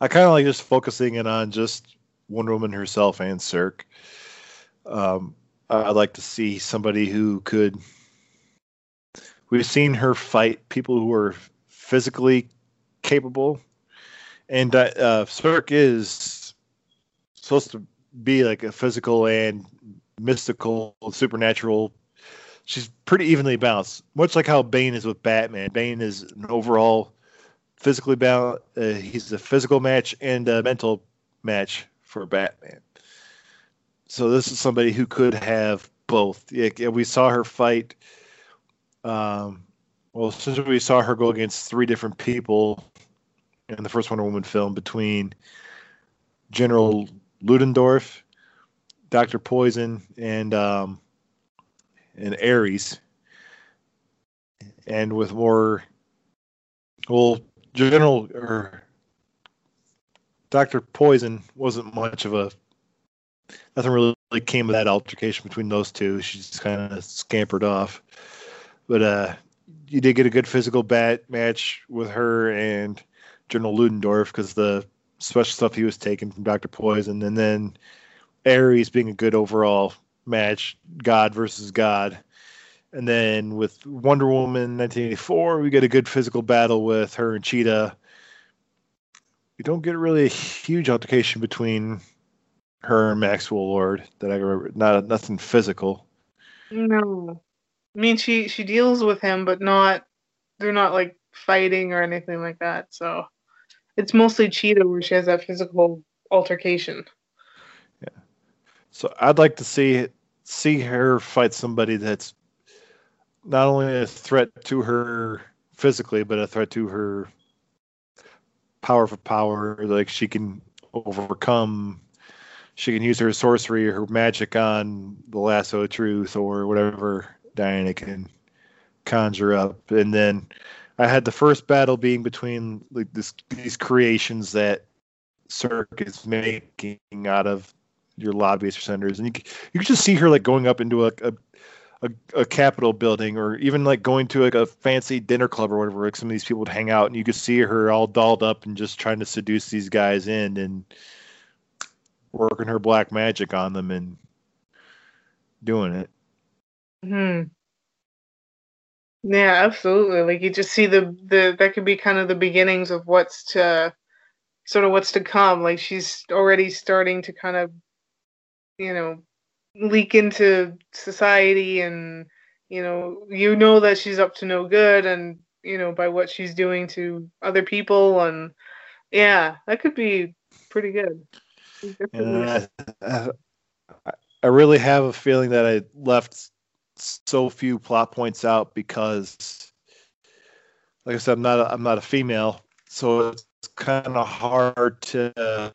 I kind of like just focusing in on just Wonder Woman herself and Cirque. Um, I'd like to see somebody who could. We've seen her fight people who are physically capable, and uh, Cirque is supposed to be like a physical and mystical, supernatural she's pretty evenly balanced, much like how Bane is with Batman. Bane is an overall physically balanced. Uh, he's a physical match and a mental match for Batman. So this is somebody who could have both. Yeah, we saw her fight. Um, well, since we saw her go against three different people in the first Wonder Woman film between General Ludendorff, Doctor Poison, and um, and Ares, and with more, well, General or Doctor Poison wasn't much of a. Nothing really came of that altercation between those two. She just kind of scampered off, but uh, you did get a good physical bat match with her and General Ludendorff because the special stuff he was taking from Doctor Poison, and then Ares being a good overall match, God versus God. And then with Wonder Woman 1984, we get a good physical battle with her and Cheetah. We don't get really a huge altercation between her and Maxwell Lord that I remember. Not nothing physical. No, I mean she she deals with him, but not. They're not like fighting or anything like that. So it's mostly Cheetah where she has that physical altercation. Yeah. So I'd like to see see her fight somebody that's not only a threat to her physically, but a threat to her power for power. Like she can overcome, she can use her sorcery or her magic on the lasso of truth or whatever Diana can conjure up. And then I had the first battle being between like this, these creations that Cirque is making out of your lobbyist or senators, and you you can just see her like going up into a, a, a, a Capitol building or even like going to like a fancy dinner club or whatever. Like some of these people would hang out, and you could see her all dolled up and just trying to seduce these guys in and working her black magic on them and doing it. Hmm. Yeah, absolutely. Like you just see the the that could be kind of the beginnings of what's to sort of what's to come. Like she's already starting to kind of you know leak into society and you know you know that she's up to no good and you know by what she's doing to other people and yeah that could be pretty good. I, I, really have a feeling that i left so few plot points out because like i said i'm not a, i'm not a female so it's kind of hard to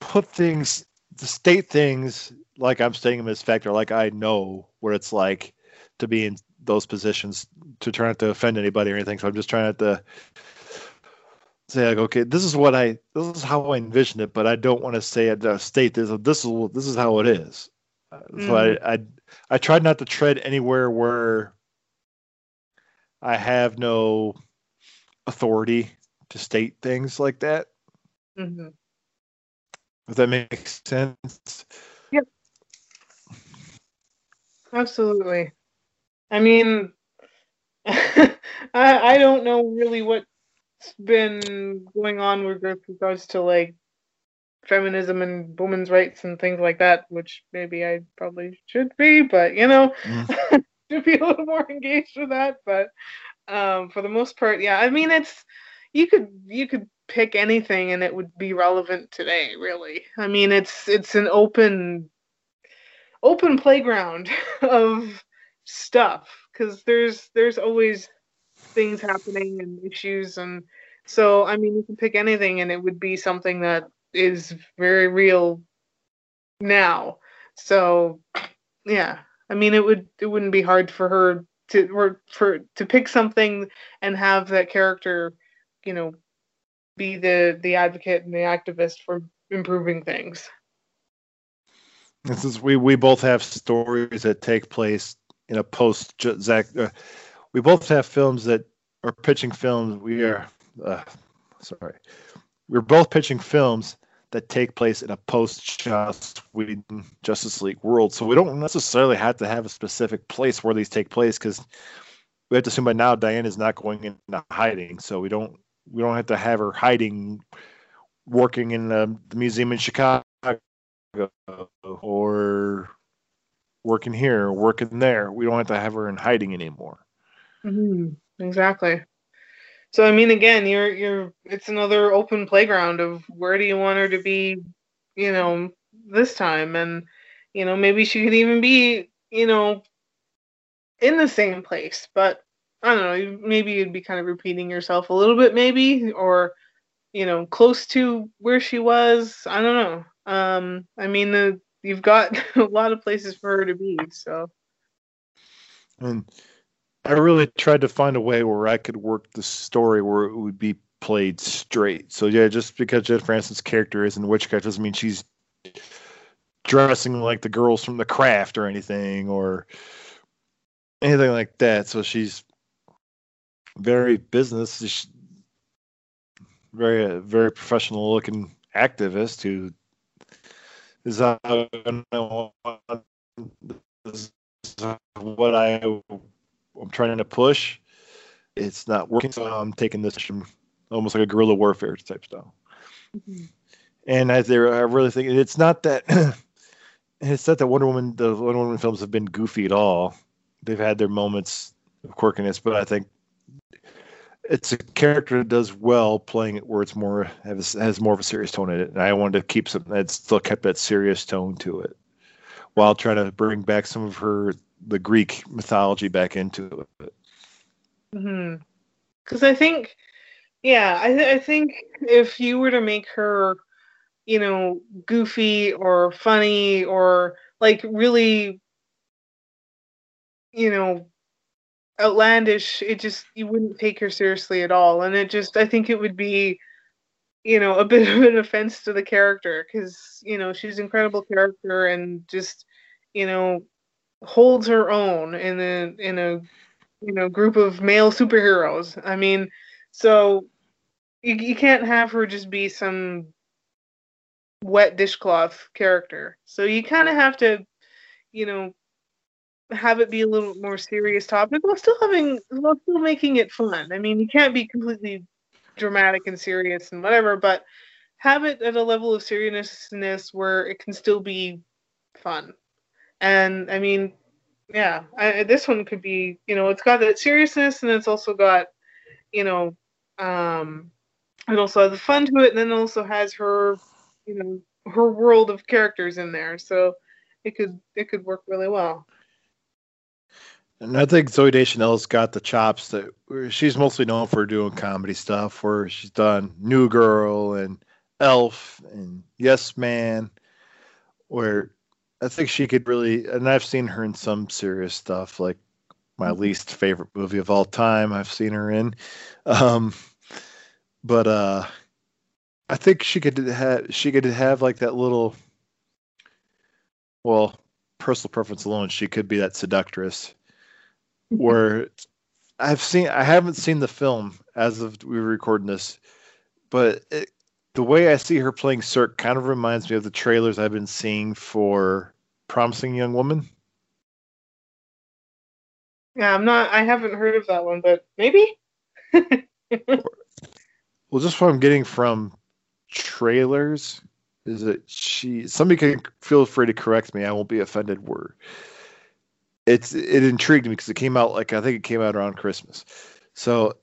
put things to state things like I'm stating them as fact or like I know what it's like to be in those positions to try not to offend anybody or anything. So I'm just trying to say like, okay, this is what I this is how I envision it, but I don't want to say it uh, state this this is this is how it is. Mm. So I, mm. I I tried not to tread anywhere where I have no authority to state things like that. Mm-hmm. If that makes sense. Yep. Absolutely. I mean, I I don't know really what's been going on with regards to like feminism and women's rights and things like that, which maybe I probably should be, but you know, mm. should be a little more engaged with that. But um, for the most part, yeah. I mean, it's you could you could pick anything and it would be relevant today really. I mean it's it's an open open playground of stuff because there's there's always things happening and issues. And so i mean you can pick anything and it would be something that is very real now. So yeah i mean it would it wouldn't be hard for her to or for to pick something and have that character you know be the the advocate and the activist for improving things. Is we we both have stories that take place in a post Zach. Uh, we both have films that are pitching films. We are uh, sorry. We're both pitching films that take place in a post Justice League world. So we don't necessarily have to have a specific place where these take place because we have to assume by now Diane is not going into hiding. So we don't we don't have to have her hiding, working in the, the museum in Chicago or working here, or working there. We don't have to have her in hiding anymore. Mm-hmm. Exactly. So I mean, again, you're you're it's another open playground of where do you want her to be, you know, this time, and you know maybe she could even be, you know, in the same place, but I don't know, maybe you'd be kind of repeating yourself a little bit, maybe, or you know, close to where she was. I don't know. Um, I mean, the, you've got a lot of places for her to be, so. And I really tried to find a way where I could work the story where it would be played straight. So yeah, just because Jennifer Aniston's character is in Witchcraft doesn't mean she's dressing like the girls from The Craft or anything or anything like that. So she's very business, very very professional looking activist who is what I I'm trying to push. It's not working, so I'm taking this from almost like a guerrilla warfare type style. Mm-hmm. And I, there, I really think it's not that. it's not that Wonder Woman, the Wonder Woman films have been goofy at all. They've had their moments of quirkiness, but I think it's a character that does well playing it where it's more has, has more of a serious tone in it. And I wanted to keep something that still kept that serious tone to it, while trying to bring back some of her the Greek mythology back into it. Hmm. Because I think, yeah, I th- I think if you were to make her, you know, goofy or funny or like really, you know, outlandish it just you wouldn't take her seriously at all and it just i think it would be you know a bit of an offense to the character because you know she's an incredible character and just you know holds her own in a in a you know group of male superheroes. I mean, so you, you can't have her just be some wet dishcloth character. So you kind of have to, you know, have it be a little more serious topic while still having while still making it fun. I mean, you can't be completely dramatic and serious and whatever, but have it at a level of seriousness where it can still be fun. And I mean, yeah, I, this one could be, you know, it's got that seriousness and it's also got, you know, um, it also has the fun to it, and then also has her, you know, her world of characters in there. So it could it could work really well. And I think Zooey Deschanel's got the chops that she's mostly known for doing comedy stuff, where she's done New Girl and Elf and Yes Man, where I think she could really, and I've seen her in some serious stuff, like my mm-hmm. least favorite movie of all time. I've seen her in, um, but uh, I think she could have she could have like that little, well, personal preference alone, she could be that seductress where I've seen I haven't seen the film as of we were recording this, but it, the way I see her playing Cirque kind of reminds me of the trailers I've been seeing for Promising Young Woman. Yeah, I'm not. I haven't heard of that one, but maybe. well, just what I'm getting from trailers is that she. Somebody can feel free to correct me. I won't be offended. Word it's it intrigued me because it came out like I think it came out around Christmas, so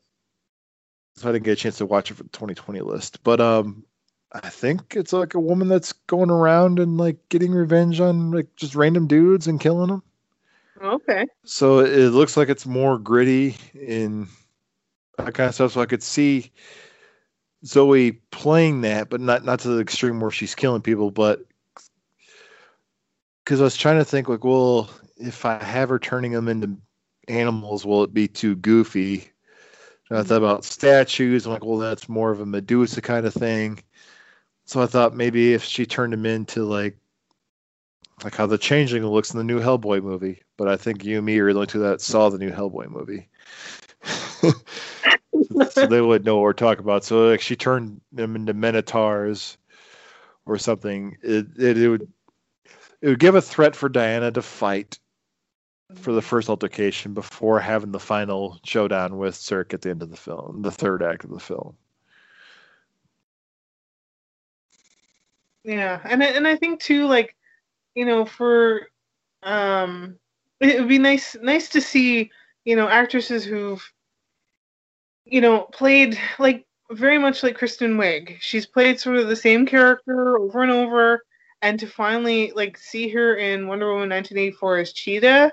so I didn't get a chance to watch it for the 2020 list. But um, I think it's like a woman that's going around and like getting revenge on like just random dudes and killing them. Okay. So it looks like it's more gritty in that kind of stuff. So I could see Zooey playing that, but not not to the extreme where she's killing people, but because I was trying to think like, well, if I have her turning them into animals, will it be too goofy? And I thought mm-hmm. about statues. I'm like, well, that's more of a Medusa kind of thing. So I thought maybe if she turned him into like like how the changeling looks in the new Hellboy movie. But I think you and me are the only two that saw the new Hellboy movie. so they would know what we're talking about. So like she turned them into minotaurs or something. It, it, it would it would give a threat for Diana to fight for the first altercation before having the final showdown with Cirque at the end of the film, the third act of the film. Yeah, and and I think too, like, you know, for um, it would be nice nice to see, you know, actresses who've, you know, played like very much like Kristen Wiig. She's played sort of the same character over and over, and to finally like see her in Wonder Woman 1984 as Cheetah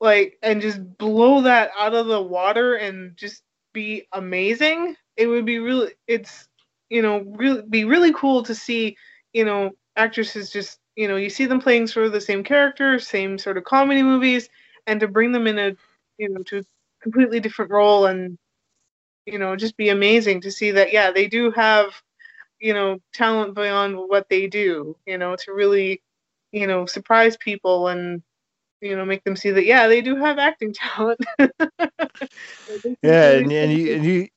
like and just blow that out of the water and just be amazing it would be really it's you know really be really cool to see you know actresses just you know you see them playing sort of the same character same sort of comedy movies and to bring them in a you know to a completely different role and you know just be amazing to see that yeah they do have you know talent beyond what they do you know to really you know surprise people and you know make them see that yeah they do have acting talent. Yeah and, and you and you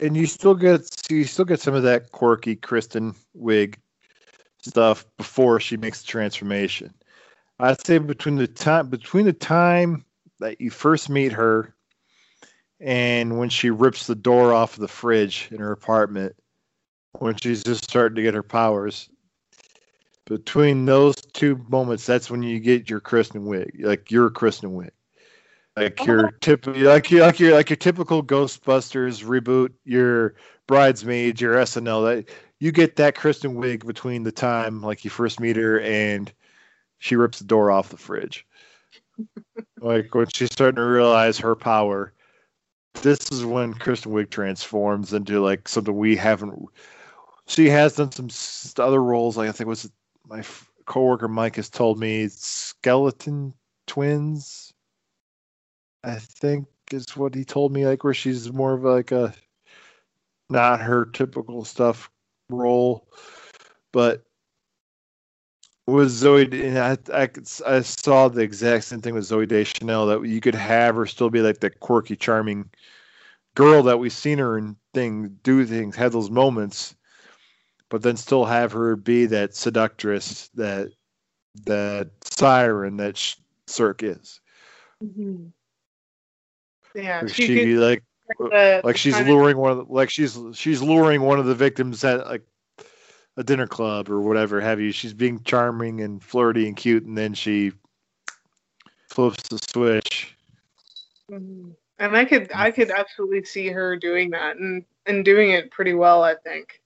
and you still get you still get some of that quirky kristen wiig stuff before she makes the transformation. I'd say between the time between the time that you first meet her and when she rips the door off of the fridge in her apartment when she's just starting to get her powers between those two moments, that's when you get your Kristen Wiig, like your Kristen Wiig, like oh. your tip, like your like your like your typical Ghostbusters reboot, your Bridesmaids, your SNL. That you get that Kristen Wiig between the time like you first meet her and she rips the door off the fridge. like when she's starting to realize her power. This is when Kristen Wiig transforms into like something we haven't. She has done some other roles, like I think was my f- coworker Mike has told me skeleton twins. I think is what he told me, like where she's more of like a not her typical stuff role, but with Zooey, and I, I, I saw the exact same thing with Zooey Deschanel that you could have her still be like the quirky, charming girl that we've seen her and things, do things, have those moments, but then still have her be that seductress, that that siren that Cirque is. Mm-hmm. Yeah, she, she like the, like she's luring one of the, like she's she's luring one of the victims at like a dinner club or whatever have you. She's being charming and flirty and cute, and then she flips the switch. Mm-hmm. And I could I could absolutely see her doing that and and doing it pretty well. I think,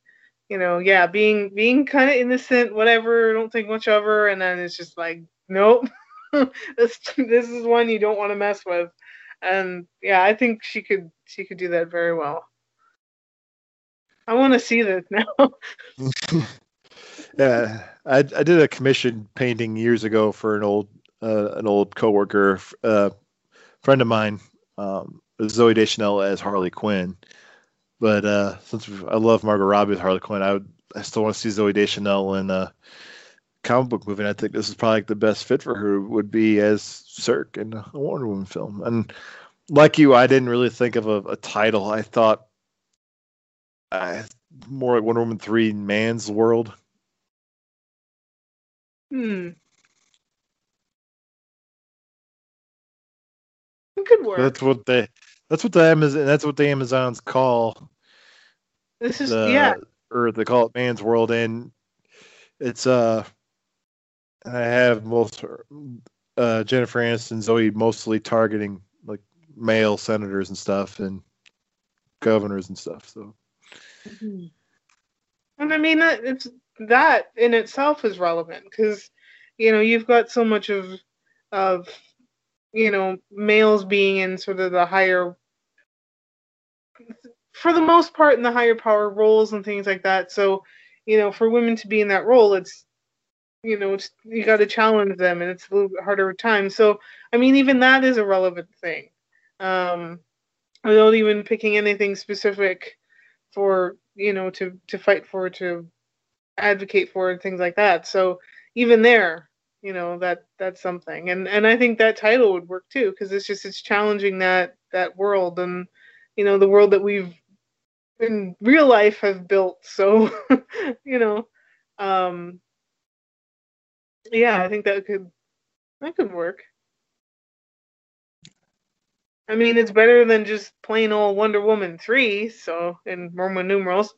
you know, yeah, being being kind of innocent, whatever. Don't think much of her, and then it's just like, nope, this this is one you don't want to mess with. And yeah, I think she could she could do that very well. I want to see this now. yeah, I, I did a commission painting years ago for an old uh, an old coworker, uh, friend of mine, um, Zooey Deschanel as Harley Quinn. But uh, since I love Margot Robbie with Harley Quinn, I would I still want to see Zooey Deschanel in a comic book movie. And I think this is probably the best fit for her would be as Circe in a Wonder Woman film. And like you, I didn't really think of a, a title. I thought uh, more like Wonder Woman three Man's World. Hmm. It could work. That's what they. That's what the Amazon. That's what the Amazons call. This is the, yeah. Or they call it Man's World, and it's uh. I have most uh Jennifer Aniston, Zooey mostly targeting like male senators and stuff, and governors and stuff. So. Mm-hmm. And I mean that it's that in itself is relevant because you know you've got so much of of you know males being in sort of the higher for the most part in the higher power roles and things like that. So you know for women to be in that role it's you know it's, you got to challenge them and it's a little bit harder time. So i mean even that is a relevant thing. Um without even picking anything specific for you know to to fight for to advocate for and things like that. So even there you know that that's something and and i think that title would work too because it's just it's challenging that that world and you know the world that we've in real life have built so you know um yeah i think that could that could work I mean, it's better than just plain old Wonder Woman 3, so in Roman numerals.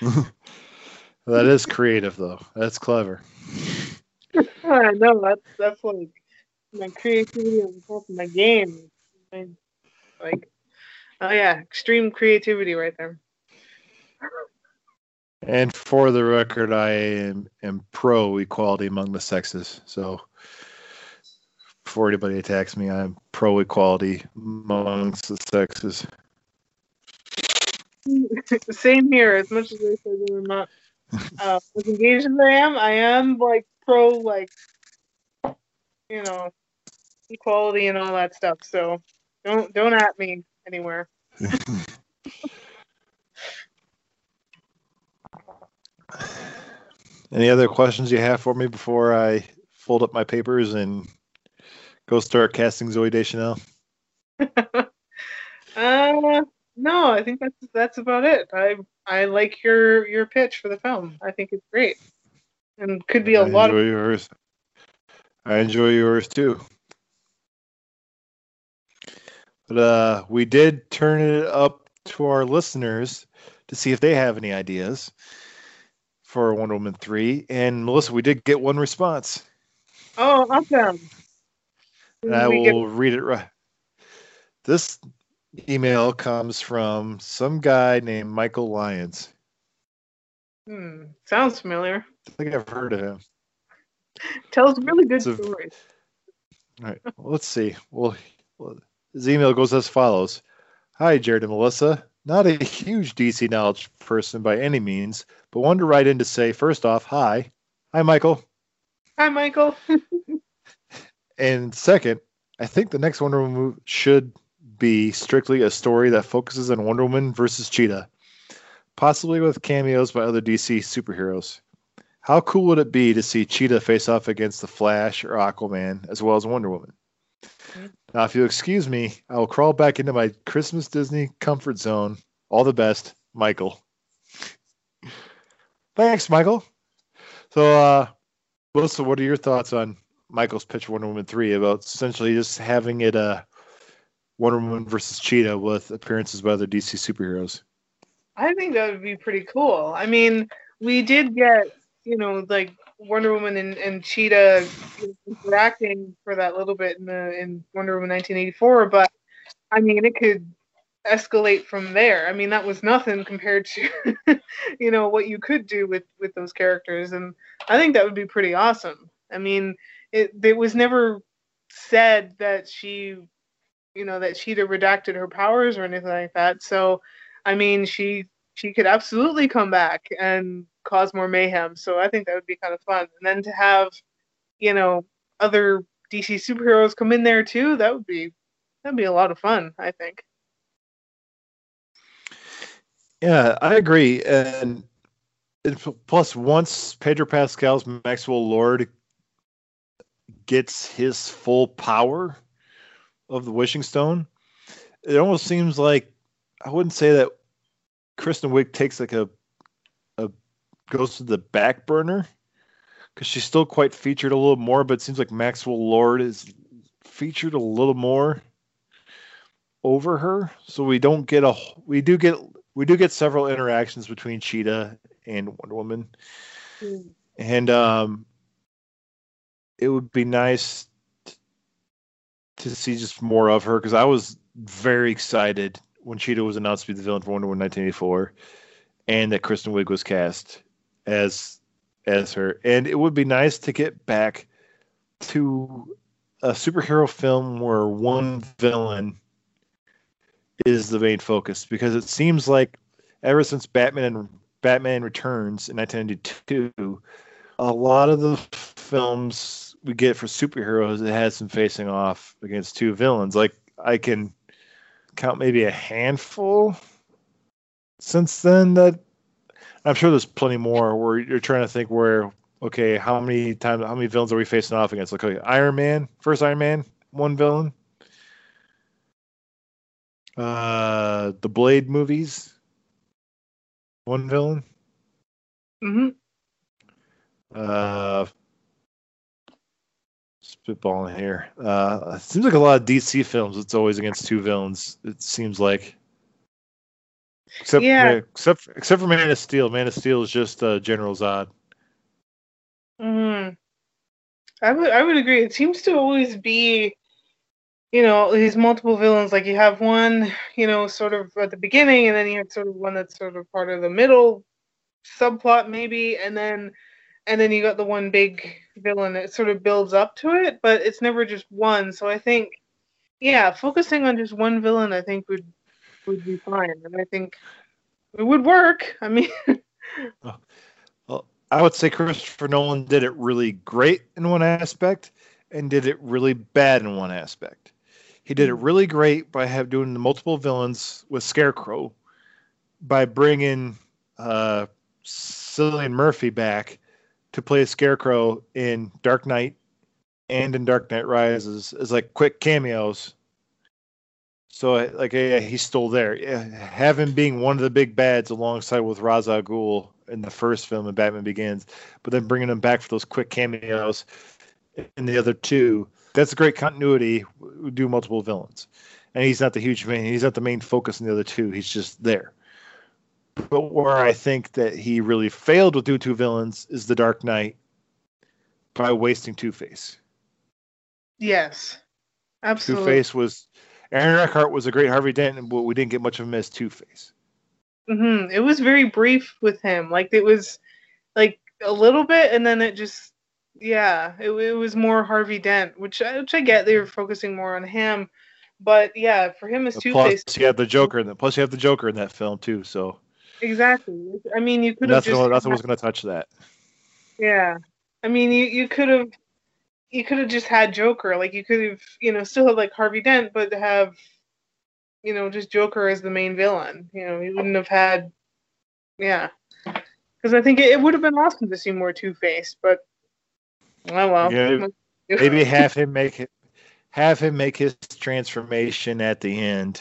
that is creative, though. That's clever. I know. That's, that's like my creativity on top of my game. Like, oh, yeah, extreme creativity right there. And for the record, I am, am pro equality among the sexes. So before anybody attacks me, I'm pro equality amongst the sexes. Same here. As much as I say I'm not uh, as engaged as I am, I am like pro like you know equality and all that stuff. So don't don't at me anywhere. Any other questions you have for me before I fold up my papers and go start casting Zooey Deschanel? uh, no, I think that's that's about it. I I like your your pitch for the film. I think it's great, and could be a I lot enjoy of yours. I enjoy yours too. But uh, we did turn it up to our listeners to see if they have any ideas for Wonder Woman 3. And Melissa, we did get one response. Oh, awesome. And I will get... read it right. This email comes from some guy named Michael Lyons. Hmm, sounds familiar. I think I've heard of him. Tells really good a, stories. All right, well, let's see. Well, his email goes as follows Hi, Jared and Melissa. Not a huge DC knowledge person by any means, but wanted to write in to say, first off, hi. Hi, Michael. Hi, Michael. And second, I think the next Wonder Woman movie should be strictly a story that focuses on Wonder Woman versus Cheetah, possibly with cameos by other DC superheroes. How cool would it be to see Cheetah face off against the Flash or Aquaman as well as Wonder Woman? Now, if you'll excuse me, I will crawl back into my Christmas Disney comfort zone. All the best, Michael. Thanks, Michael. So, uh, Melissa, what are your thoughts on Michael's pitch Wonder Woman 3 about essentially just having it uh, Wonder Woman versus Cheetah with appearances by other DC superheroes? I think that would be pretty cool. I mean, we did get, you know, like Wonder Woman and, and Cheetah interacting for that little bit in the in Wonder Woman 1984, but I mean, it could escalate from there. I mean, that was nothing compared to, you know, what you could do with with those characters, and I think that would be pretty awesome. I mean, it it was never said that she, you know, that Cheetah redacted her powers or anything like that. So, I mean, she she could absolutely come back and cause more mayhem. So I think that would be kind of fun. And then to have, you know, other DC superheroes come in there too, that would be that'd be a lot of fun, I think. Yeah, I agree. And plus, once Pedro Pascal's Maxwell Lord gets his full power of the Wishing Stone, it almost seems like I wouldn't say that Kristen Wiig takes like a a goes to the back burner because she's still quite featured a little more, but it seems like Maxwell Lord is featured a little more over her. So we don't get a we do get we do get several interactions between Cheetah and Wonder Woman, mm. and um, it would be nice to see just more of her because I was very excited when Cheetah was announced to be the villain for Wonder Woman 1984, and that Kristen Wiig was cast as as her, and it would be nice to get back to a superhero film where one villain is the main focus because it seems like ever since Batman and Batman Returns in 1992, a lot of the films we get for superheroes it has them facing off against two villains. Like I can count maybe a handful since then that I'm sure there's plenty more where you're trying to think where okay, how many times how many villains are we facing off against? Like okay, Iron Man, first Iron Man, one villain. Uh, the Blade movies, one villain. Mm-hmm. Uh, spitballing here. Uh, it seems like a lot of DC films. It's always against two villains. It seems like. Except, yeah. except, except for Man of Steel. Man of Steel is just uh, General Zod. Hmm. I would I would agree. It seems to always be you know these multiple villains like you have one you know sort of at the beginning and then you have sort of one that's sort of part of the middle subplot maybe and then and then you got the one big villain that sort of builds up to it but it's never just one so i think yeah focusing on just one villain i think would would be fine and i think it would work. I mean well i would say christopher nolan did it really great in one aspect and did it really bad in one aspect. He did it really great by have doing the multiple villains with Scarecrow, by bringing uh, Cillian Murphy back to play Scarecrow in Dark Knight and in Dark Knight Rises as like quick cameos. So uh, like yeah, he's still there. Have him being one of the big bads alongside with Ra's al Ghul in the first film in Batman Begins, but then bringing him back for those quick cameos in the other two that's a great continuity. We do multiple villains, and he's not the huge main. He's not the main focus in the other two. He's just there. But where I think that he really failed with do two villains is the Dark Knight by wasting Two Face. Yes, absolutely. Two Face was Aaron Eckhart was a great Harvey Dent, but we didn't get much of him as Two Face. Mm-hmm. It was very brief with him. Like it was like a little bit, and then it just yeah, it, it was more Harvey Dent, which which I get they were focusing more on him, but yeah, for him as Two Face. Plus, you have the Joker, in the, plus you have the Joker in that film too. So exactly. I mean, you could have nothing. Nothing was going to touch that. Yeah, I mean, you you could have you could have just had Joker. Like you could have you know still have like Harvey Dent, but have you know just Joker as the main villain. You know, you wouldn't have had yeah. Because I think it, it would have been awesome to see more Two Face, but oh well. Yeah, maybe have him make it, have him make his transformation at the end.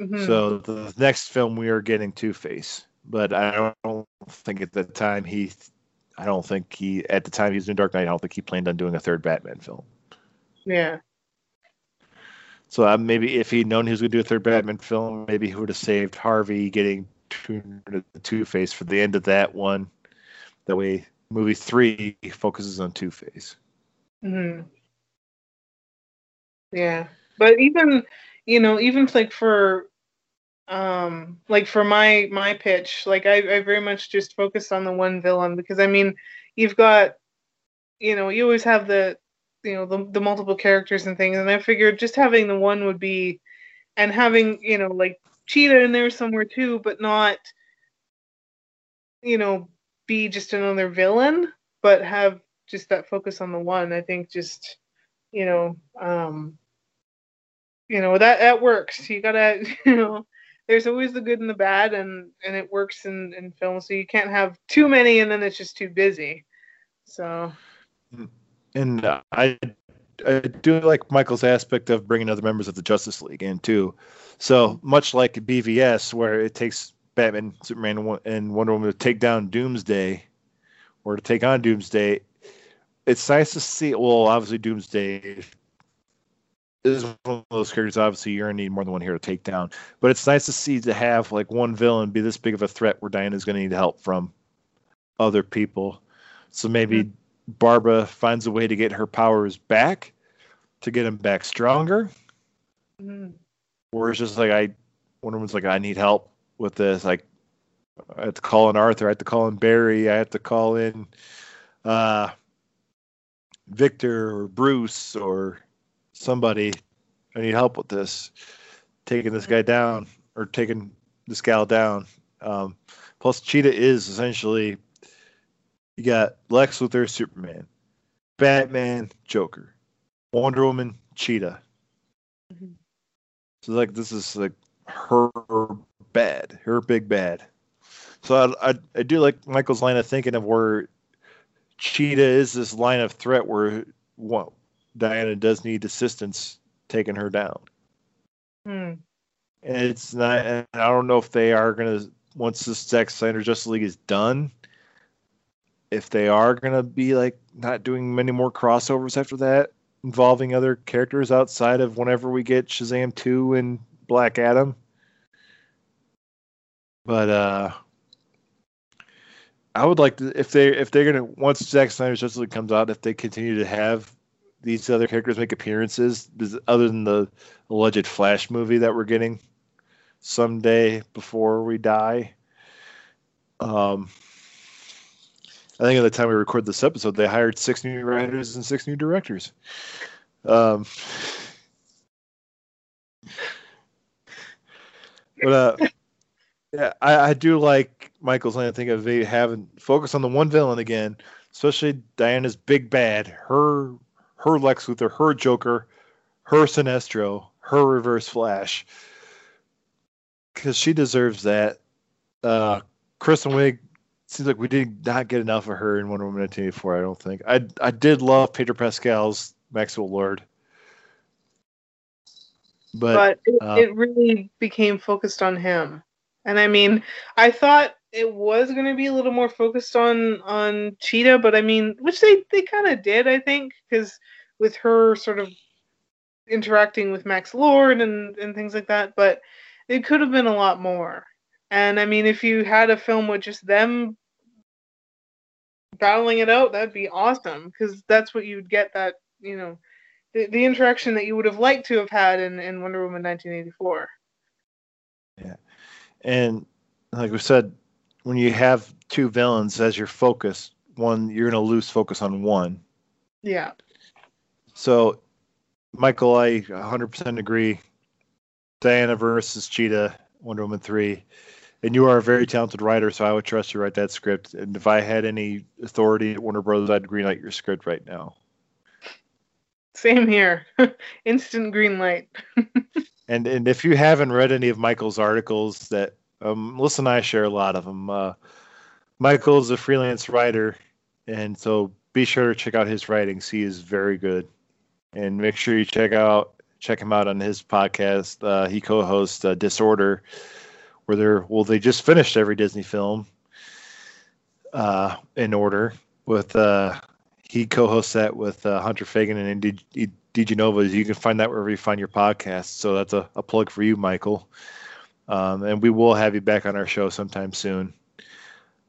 Mhm. So the next film we are getting Two Face, but I don't think at the time he, I don't think he at the time he was doing Dark Knight. I don't think he planned on doing a third Batman film. yeah. So uh, maybe if he'd known he was going to do a third Batman film, maybe he would have saved Harvey getting the Two Face for the end of that one. That way, movie three focuses on Two Face. hmm Yeah, but even you know, even like for um like for my my pitch, like I, I very much just focused on the one villain because I mean, you've got you know, you always have the you know the the multiple characters and things, and I figured just having the one would be and having, you know, like Cheetah in there somewhere too, but not you know, be just another villain, but have just that focus on the one. I think just you know, um, you know that that works. You gotta, you know, there's always the good and the bad, and and it works in in film. So you can't have too many, and then it's just too busy. So And I, I do like Michael's aspect of bringing other members of the Justice League in too. So much like BVS, where it takes Batman, Superman, and Wonder Woman to take down Doomsday, or to take on Doomsday, it's nice to see. Well, obviously Doomsday is one of those characters. Obviously, you're gonna need more than one hero to take down. But it's nice to see to have like one villain be this big of a threat where Diana's gonna need help from other people. So maybe Barbara finds a way to get her powers back, to get them back stronger. mm, Or it's just like I, Wonder Woman's like, I need help with this. Like, I have to call in Arthur. I have to call in Barry. I have to call in uh, Victor or Bruce or somebody. I need help with this, taking this guy down or taking this gal down. Um, plus, Cheetah is essentially you got Lex Luthor, Superman, Batman, Joker, Wonder Woman, Cheetah. Mhm. So like this is like her bad, her big bad. So I, I I do like Michael's line of thinking of where Cheetah is this line of threat where what Diana does need assistance taking her down. mm, And it's not. And I don't know if they are gonna once this Zack Snyder Justice League is done. If they are gonna be like not doing many more crossovers after that, involving other characters outside of whenever we get Shazam two and Black Adam. But uh, I would like to if they if they're gonna once Zack Snyder's Justice League comes out, if they continue to have these other characters make appearances, other than the alleged Flash movie that we're getting someday before we die. Um, I think at the time we record this episode, they hired six new writers and six new directors. Um, but uh, yeah, I, I do like Michael's line. I think of they having focus on the one villain again, especially Diana's big bad, her her Lex Luthor, her Joker, her Sinestro, her Reverse Flash, because she deserves that. Uh, Kristen Wiig seems like we did not get enough of her in Wonder Woman 1984. I don't think. I I did love Peter Pascal's Maxwell Lord, but, but it, uh, it really became focused on him. And I mean, I thought it was going to be a little more focused on on Cheetah, but I mean, which they they kind of did, I think, because with her sort of interacting with Max Lord and and things like that. But it could have been a lot more. And I mean, if you had a film with just them battling it out, that'd be awesome because that's what you'd get. That you know, the, the interaction that you would have liked to have had in, in Wonder Woman 1984. Yeah. and like we said, when you have two villains as your focus, one you're going to lose focus on one. Yeah. So, Michael, I 100% agree. Diana versus Cheetah, Wonder Woman 3. And you are a very talented writer, so I would trust you to write that script. And if I had any authority at Warner Brothers, I'd greenlight your script right now. Same here. Instant green light. And and if you haven't read any of Michael's articles, that um, Melissa and I share a lot of them. Uh, Michael's a freelance writer, and so be sure to check out his writings. He is very good, and make sure you check out check him out on his podcast. Uh, he co-hosts uh, Disorder, where they're well, they just finished every Disney film uh, in order with uh, he co-hosts that with uh, Hunter Fagan and D- DiGenova. You can find that wherever you find your podcast. So that's a, a plug for you, Michael. Um, and we will have you back on our show sometime soon.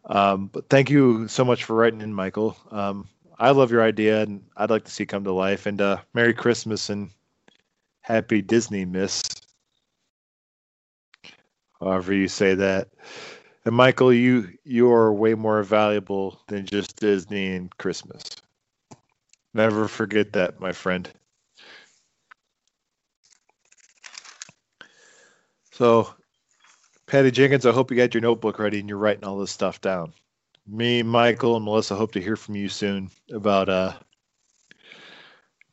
Um, but thank you so much for writing in, Michael. Um, I love your idea, and I'd like to see it come to life. And uh, Merry Christmas and Happy Disney, Miss. However you say that. And Michael, you you are way more valuable than just Disney and Christmas. Never forget that, my friend. So, Patty Jenkins, I hope you got your notebook ready and you're writing all this stuff down. Me, Michael, and Melissa hope to hear from you soon about uh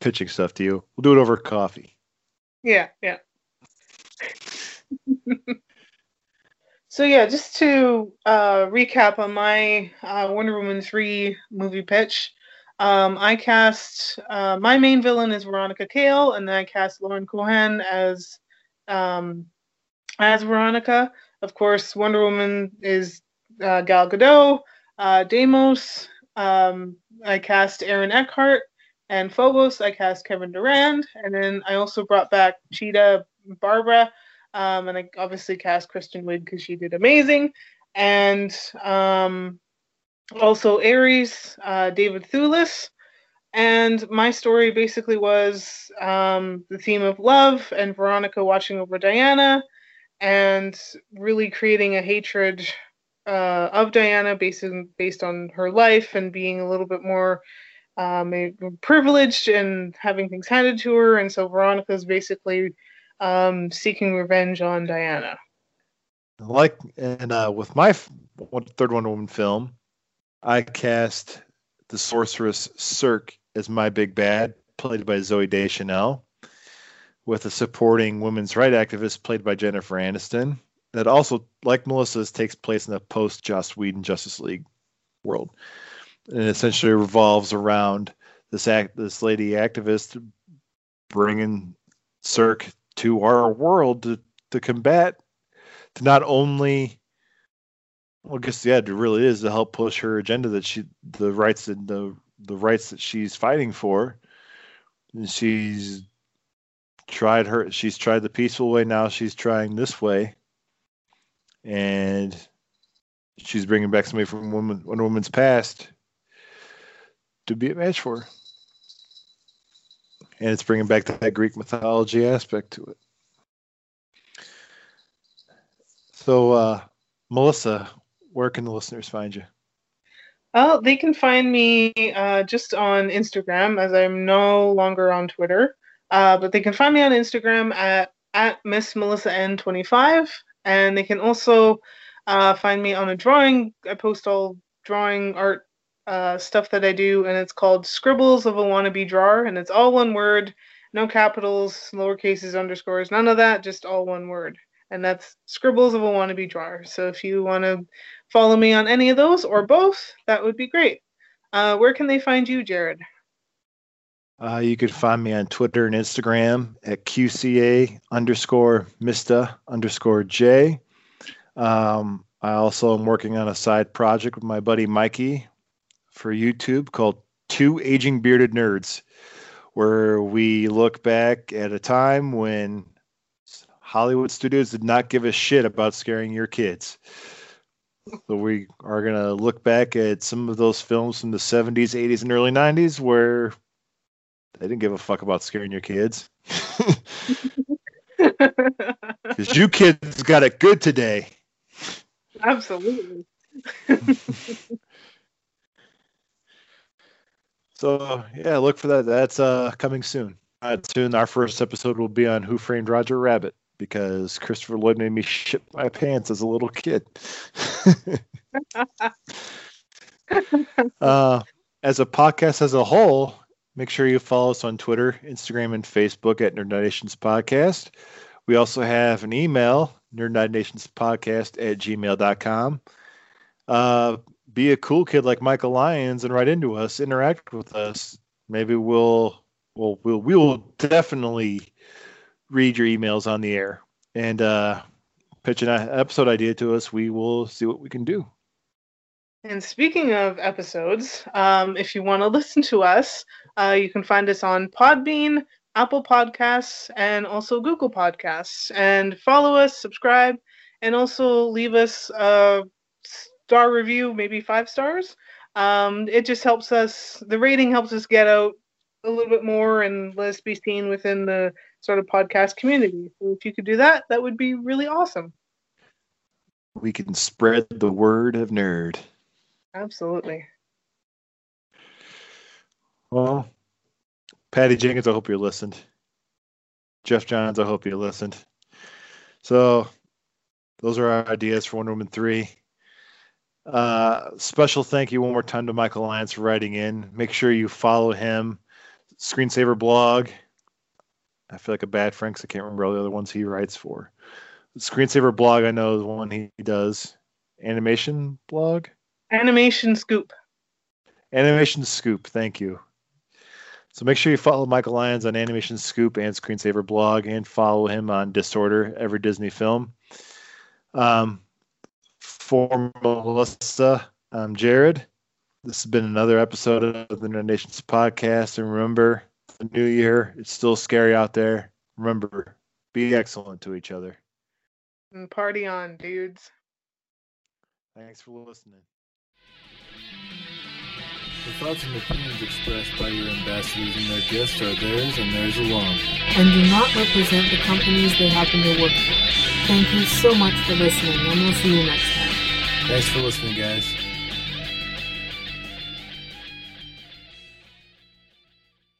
pitching stuff to you. We'll do it over coffee. Yeah, yeah. so yeah, just to uh, recap on my uh, Wonder Woman three movie pitch. Um, I cast uh, my main villain is Veronica Cale, and then I cast Lauren Cohan as um, as Veronica. Of course, Wonder Woman is uh, Gal Gadot. Uh, Deimos, um, I cast Aaron Eckhart, and Phobos, I cast Kevin Durand, and then I also brought back Cheetah Barbara, um, and I obviously cast Kristen Wiig because she did amazing, and um, also Ares, uh, David Thewlis. And my story basically was um, the theme of love and Veronica watching over Diana and really creating a hatred uh, of Diana based, in, based on her life and being a little bit more um, privileged and having things handed to her. And so Veronica's basically um, seeking revenge on Diana. Like, and uh, with my third Wonder Woman film, I cast the sorceress Circe as my big bad, played by Zooey Deschanel, with a supporting women's rights activist played by Jennifer Aniston. That also, like Melissa's, takes place in the post Joss Whedon Justice League world, and essentially revolves around this act, this lady activist bringing Circe to our world to, to combat, to not only well, I guess yeah, it really is to help push her agenda that she, the rights and the the rights that she's fighting for. And she's tried her. She's tried the peaceful way. Now she's trying this way, and she's bringing back somebody from woman, Wonder Woman's past to be a match for her. And it's bringing back that Greek mythology aspect to it. So, uh, Melissa, where can the listeners find you? Well, they can find me uh, just on Instagram as I'm no longer on Twitter. Uh, but they can find me on Instagram at, at Miss Melissa N25. And they can also uh, find me on a drawing. I post all drawing art uh, stuff that I do, and it's called Scribbles of a Wannabe Drawer. And it's all one word, no capitals, lower cases, underscores, none of that, just all one word. And that's Scribbles of a Wannabe Drawer. So if you want to follow me on any of those or both, that would be great. Uh, where can they find you, Jared? Uh, you could find me on Twitter and Instagram at QCA underscore Mista underscore J. Um, I also am working on a side project with my buddy Mikey for YouTube called Two Aging Bearded Nerds, where we look back at a time when Hollywood studios did not give a shit about scaring your kids. So we are going to look back at some of those films from the 70s, 80s, and early 90s where they didn't give a fuck about scaring your kids. Because you kids got it good today. Absolutely. so yeah, look for that. That's uh coming soon. Uh, soon our first episode will be on Who Framed Roger Rabbit because Christopher Lloyd made me shit my pants as a little kid. uh, as a podcast as a whole, make sure you follow us on Twitter, Instagram, and Facebook at Nerd Nations Podcast. We also have an email, Nerd Nations Podcast at gmail.com. Uh, be a cool kid like Michael Lyons and write into us, interact with us. Maybe we'll we'll we'll we will definitely read your emails on the air and uh, pitch an episode idea to us. We will see what we can do. And speaking of episodes, um, if you want to listen to us, uh, you can find us on Podbean, Apple Podcasts, and also Google Podcasts. And follow us, subscribe, and also leave us a star review, maybe five stars. Um, it just helps us, the rating helps us get out a little bit more and let us be seen within the sort of podcast community. So if you could do that, that would be really awesome. We can spread the word of nerd. Absolutely. Well, Patty Jenkins, I hope you listened. Geoff Johns, I hope you listened. So, those are our ideas for Wonder Woman 3. Uh, special thank you one more time to Michael Lyons for writing in. Make sure you follow him. Screensaver blog. I feel like a bad friend because I can't remember all the other ones he writes for. Screensaver blog, I know, is one he does. Animation blog? Animation Scoop. Animation Scoop, thank you. So make sure you follow Michael Lyons on Animation Scoop and Screensaver blog and follow him on Disorder, every Disney film. Um, for Melissa, I'm Jared. This has been another episode of the Nerd Nations podcast. And remember, the new year, it's still scary out there. Remember, be excellent to each other. And party on, dudes. Thanks for listening. The thoughts and opinions expressed by your ambassadors and their guests are theirs and theirs alone. And do not represent the companies they happen to work for. Thank you so much for listening, and we'll see you next time. Thanks for listening, guys.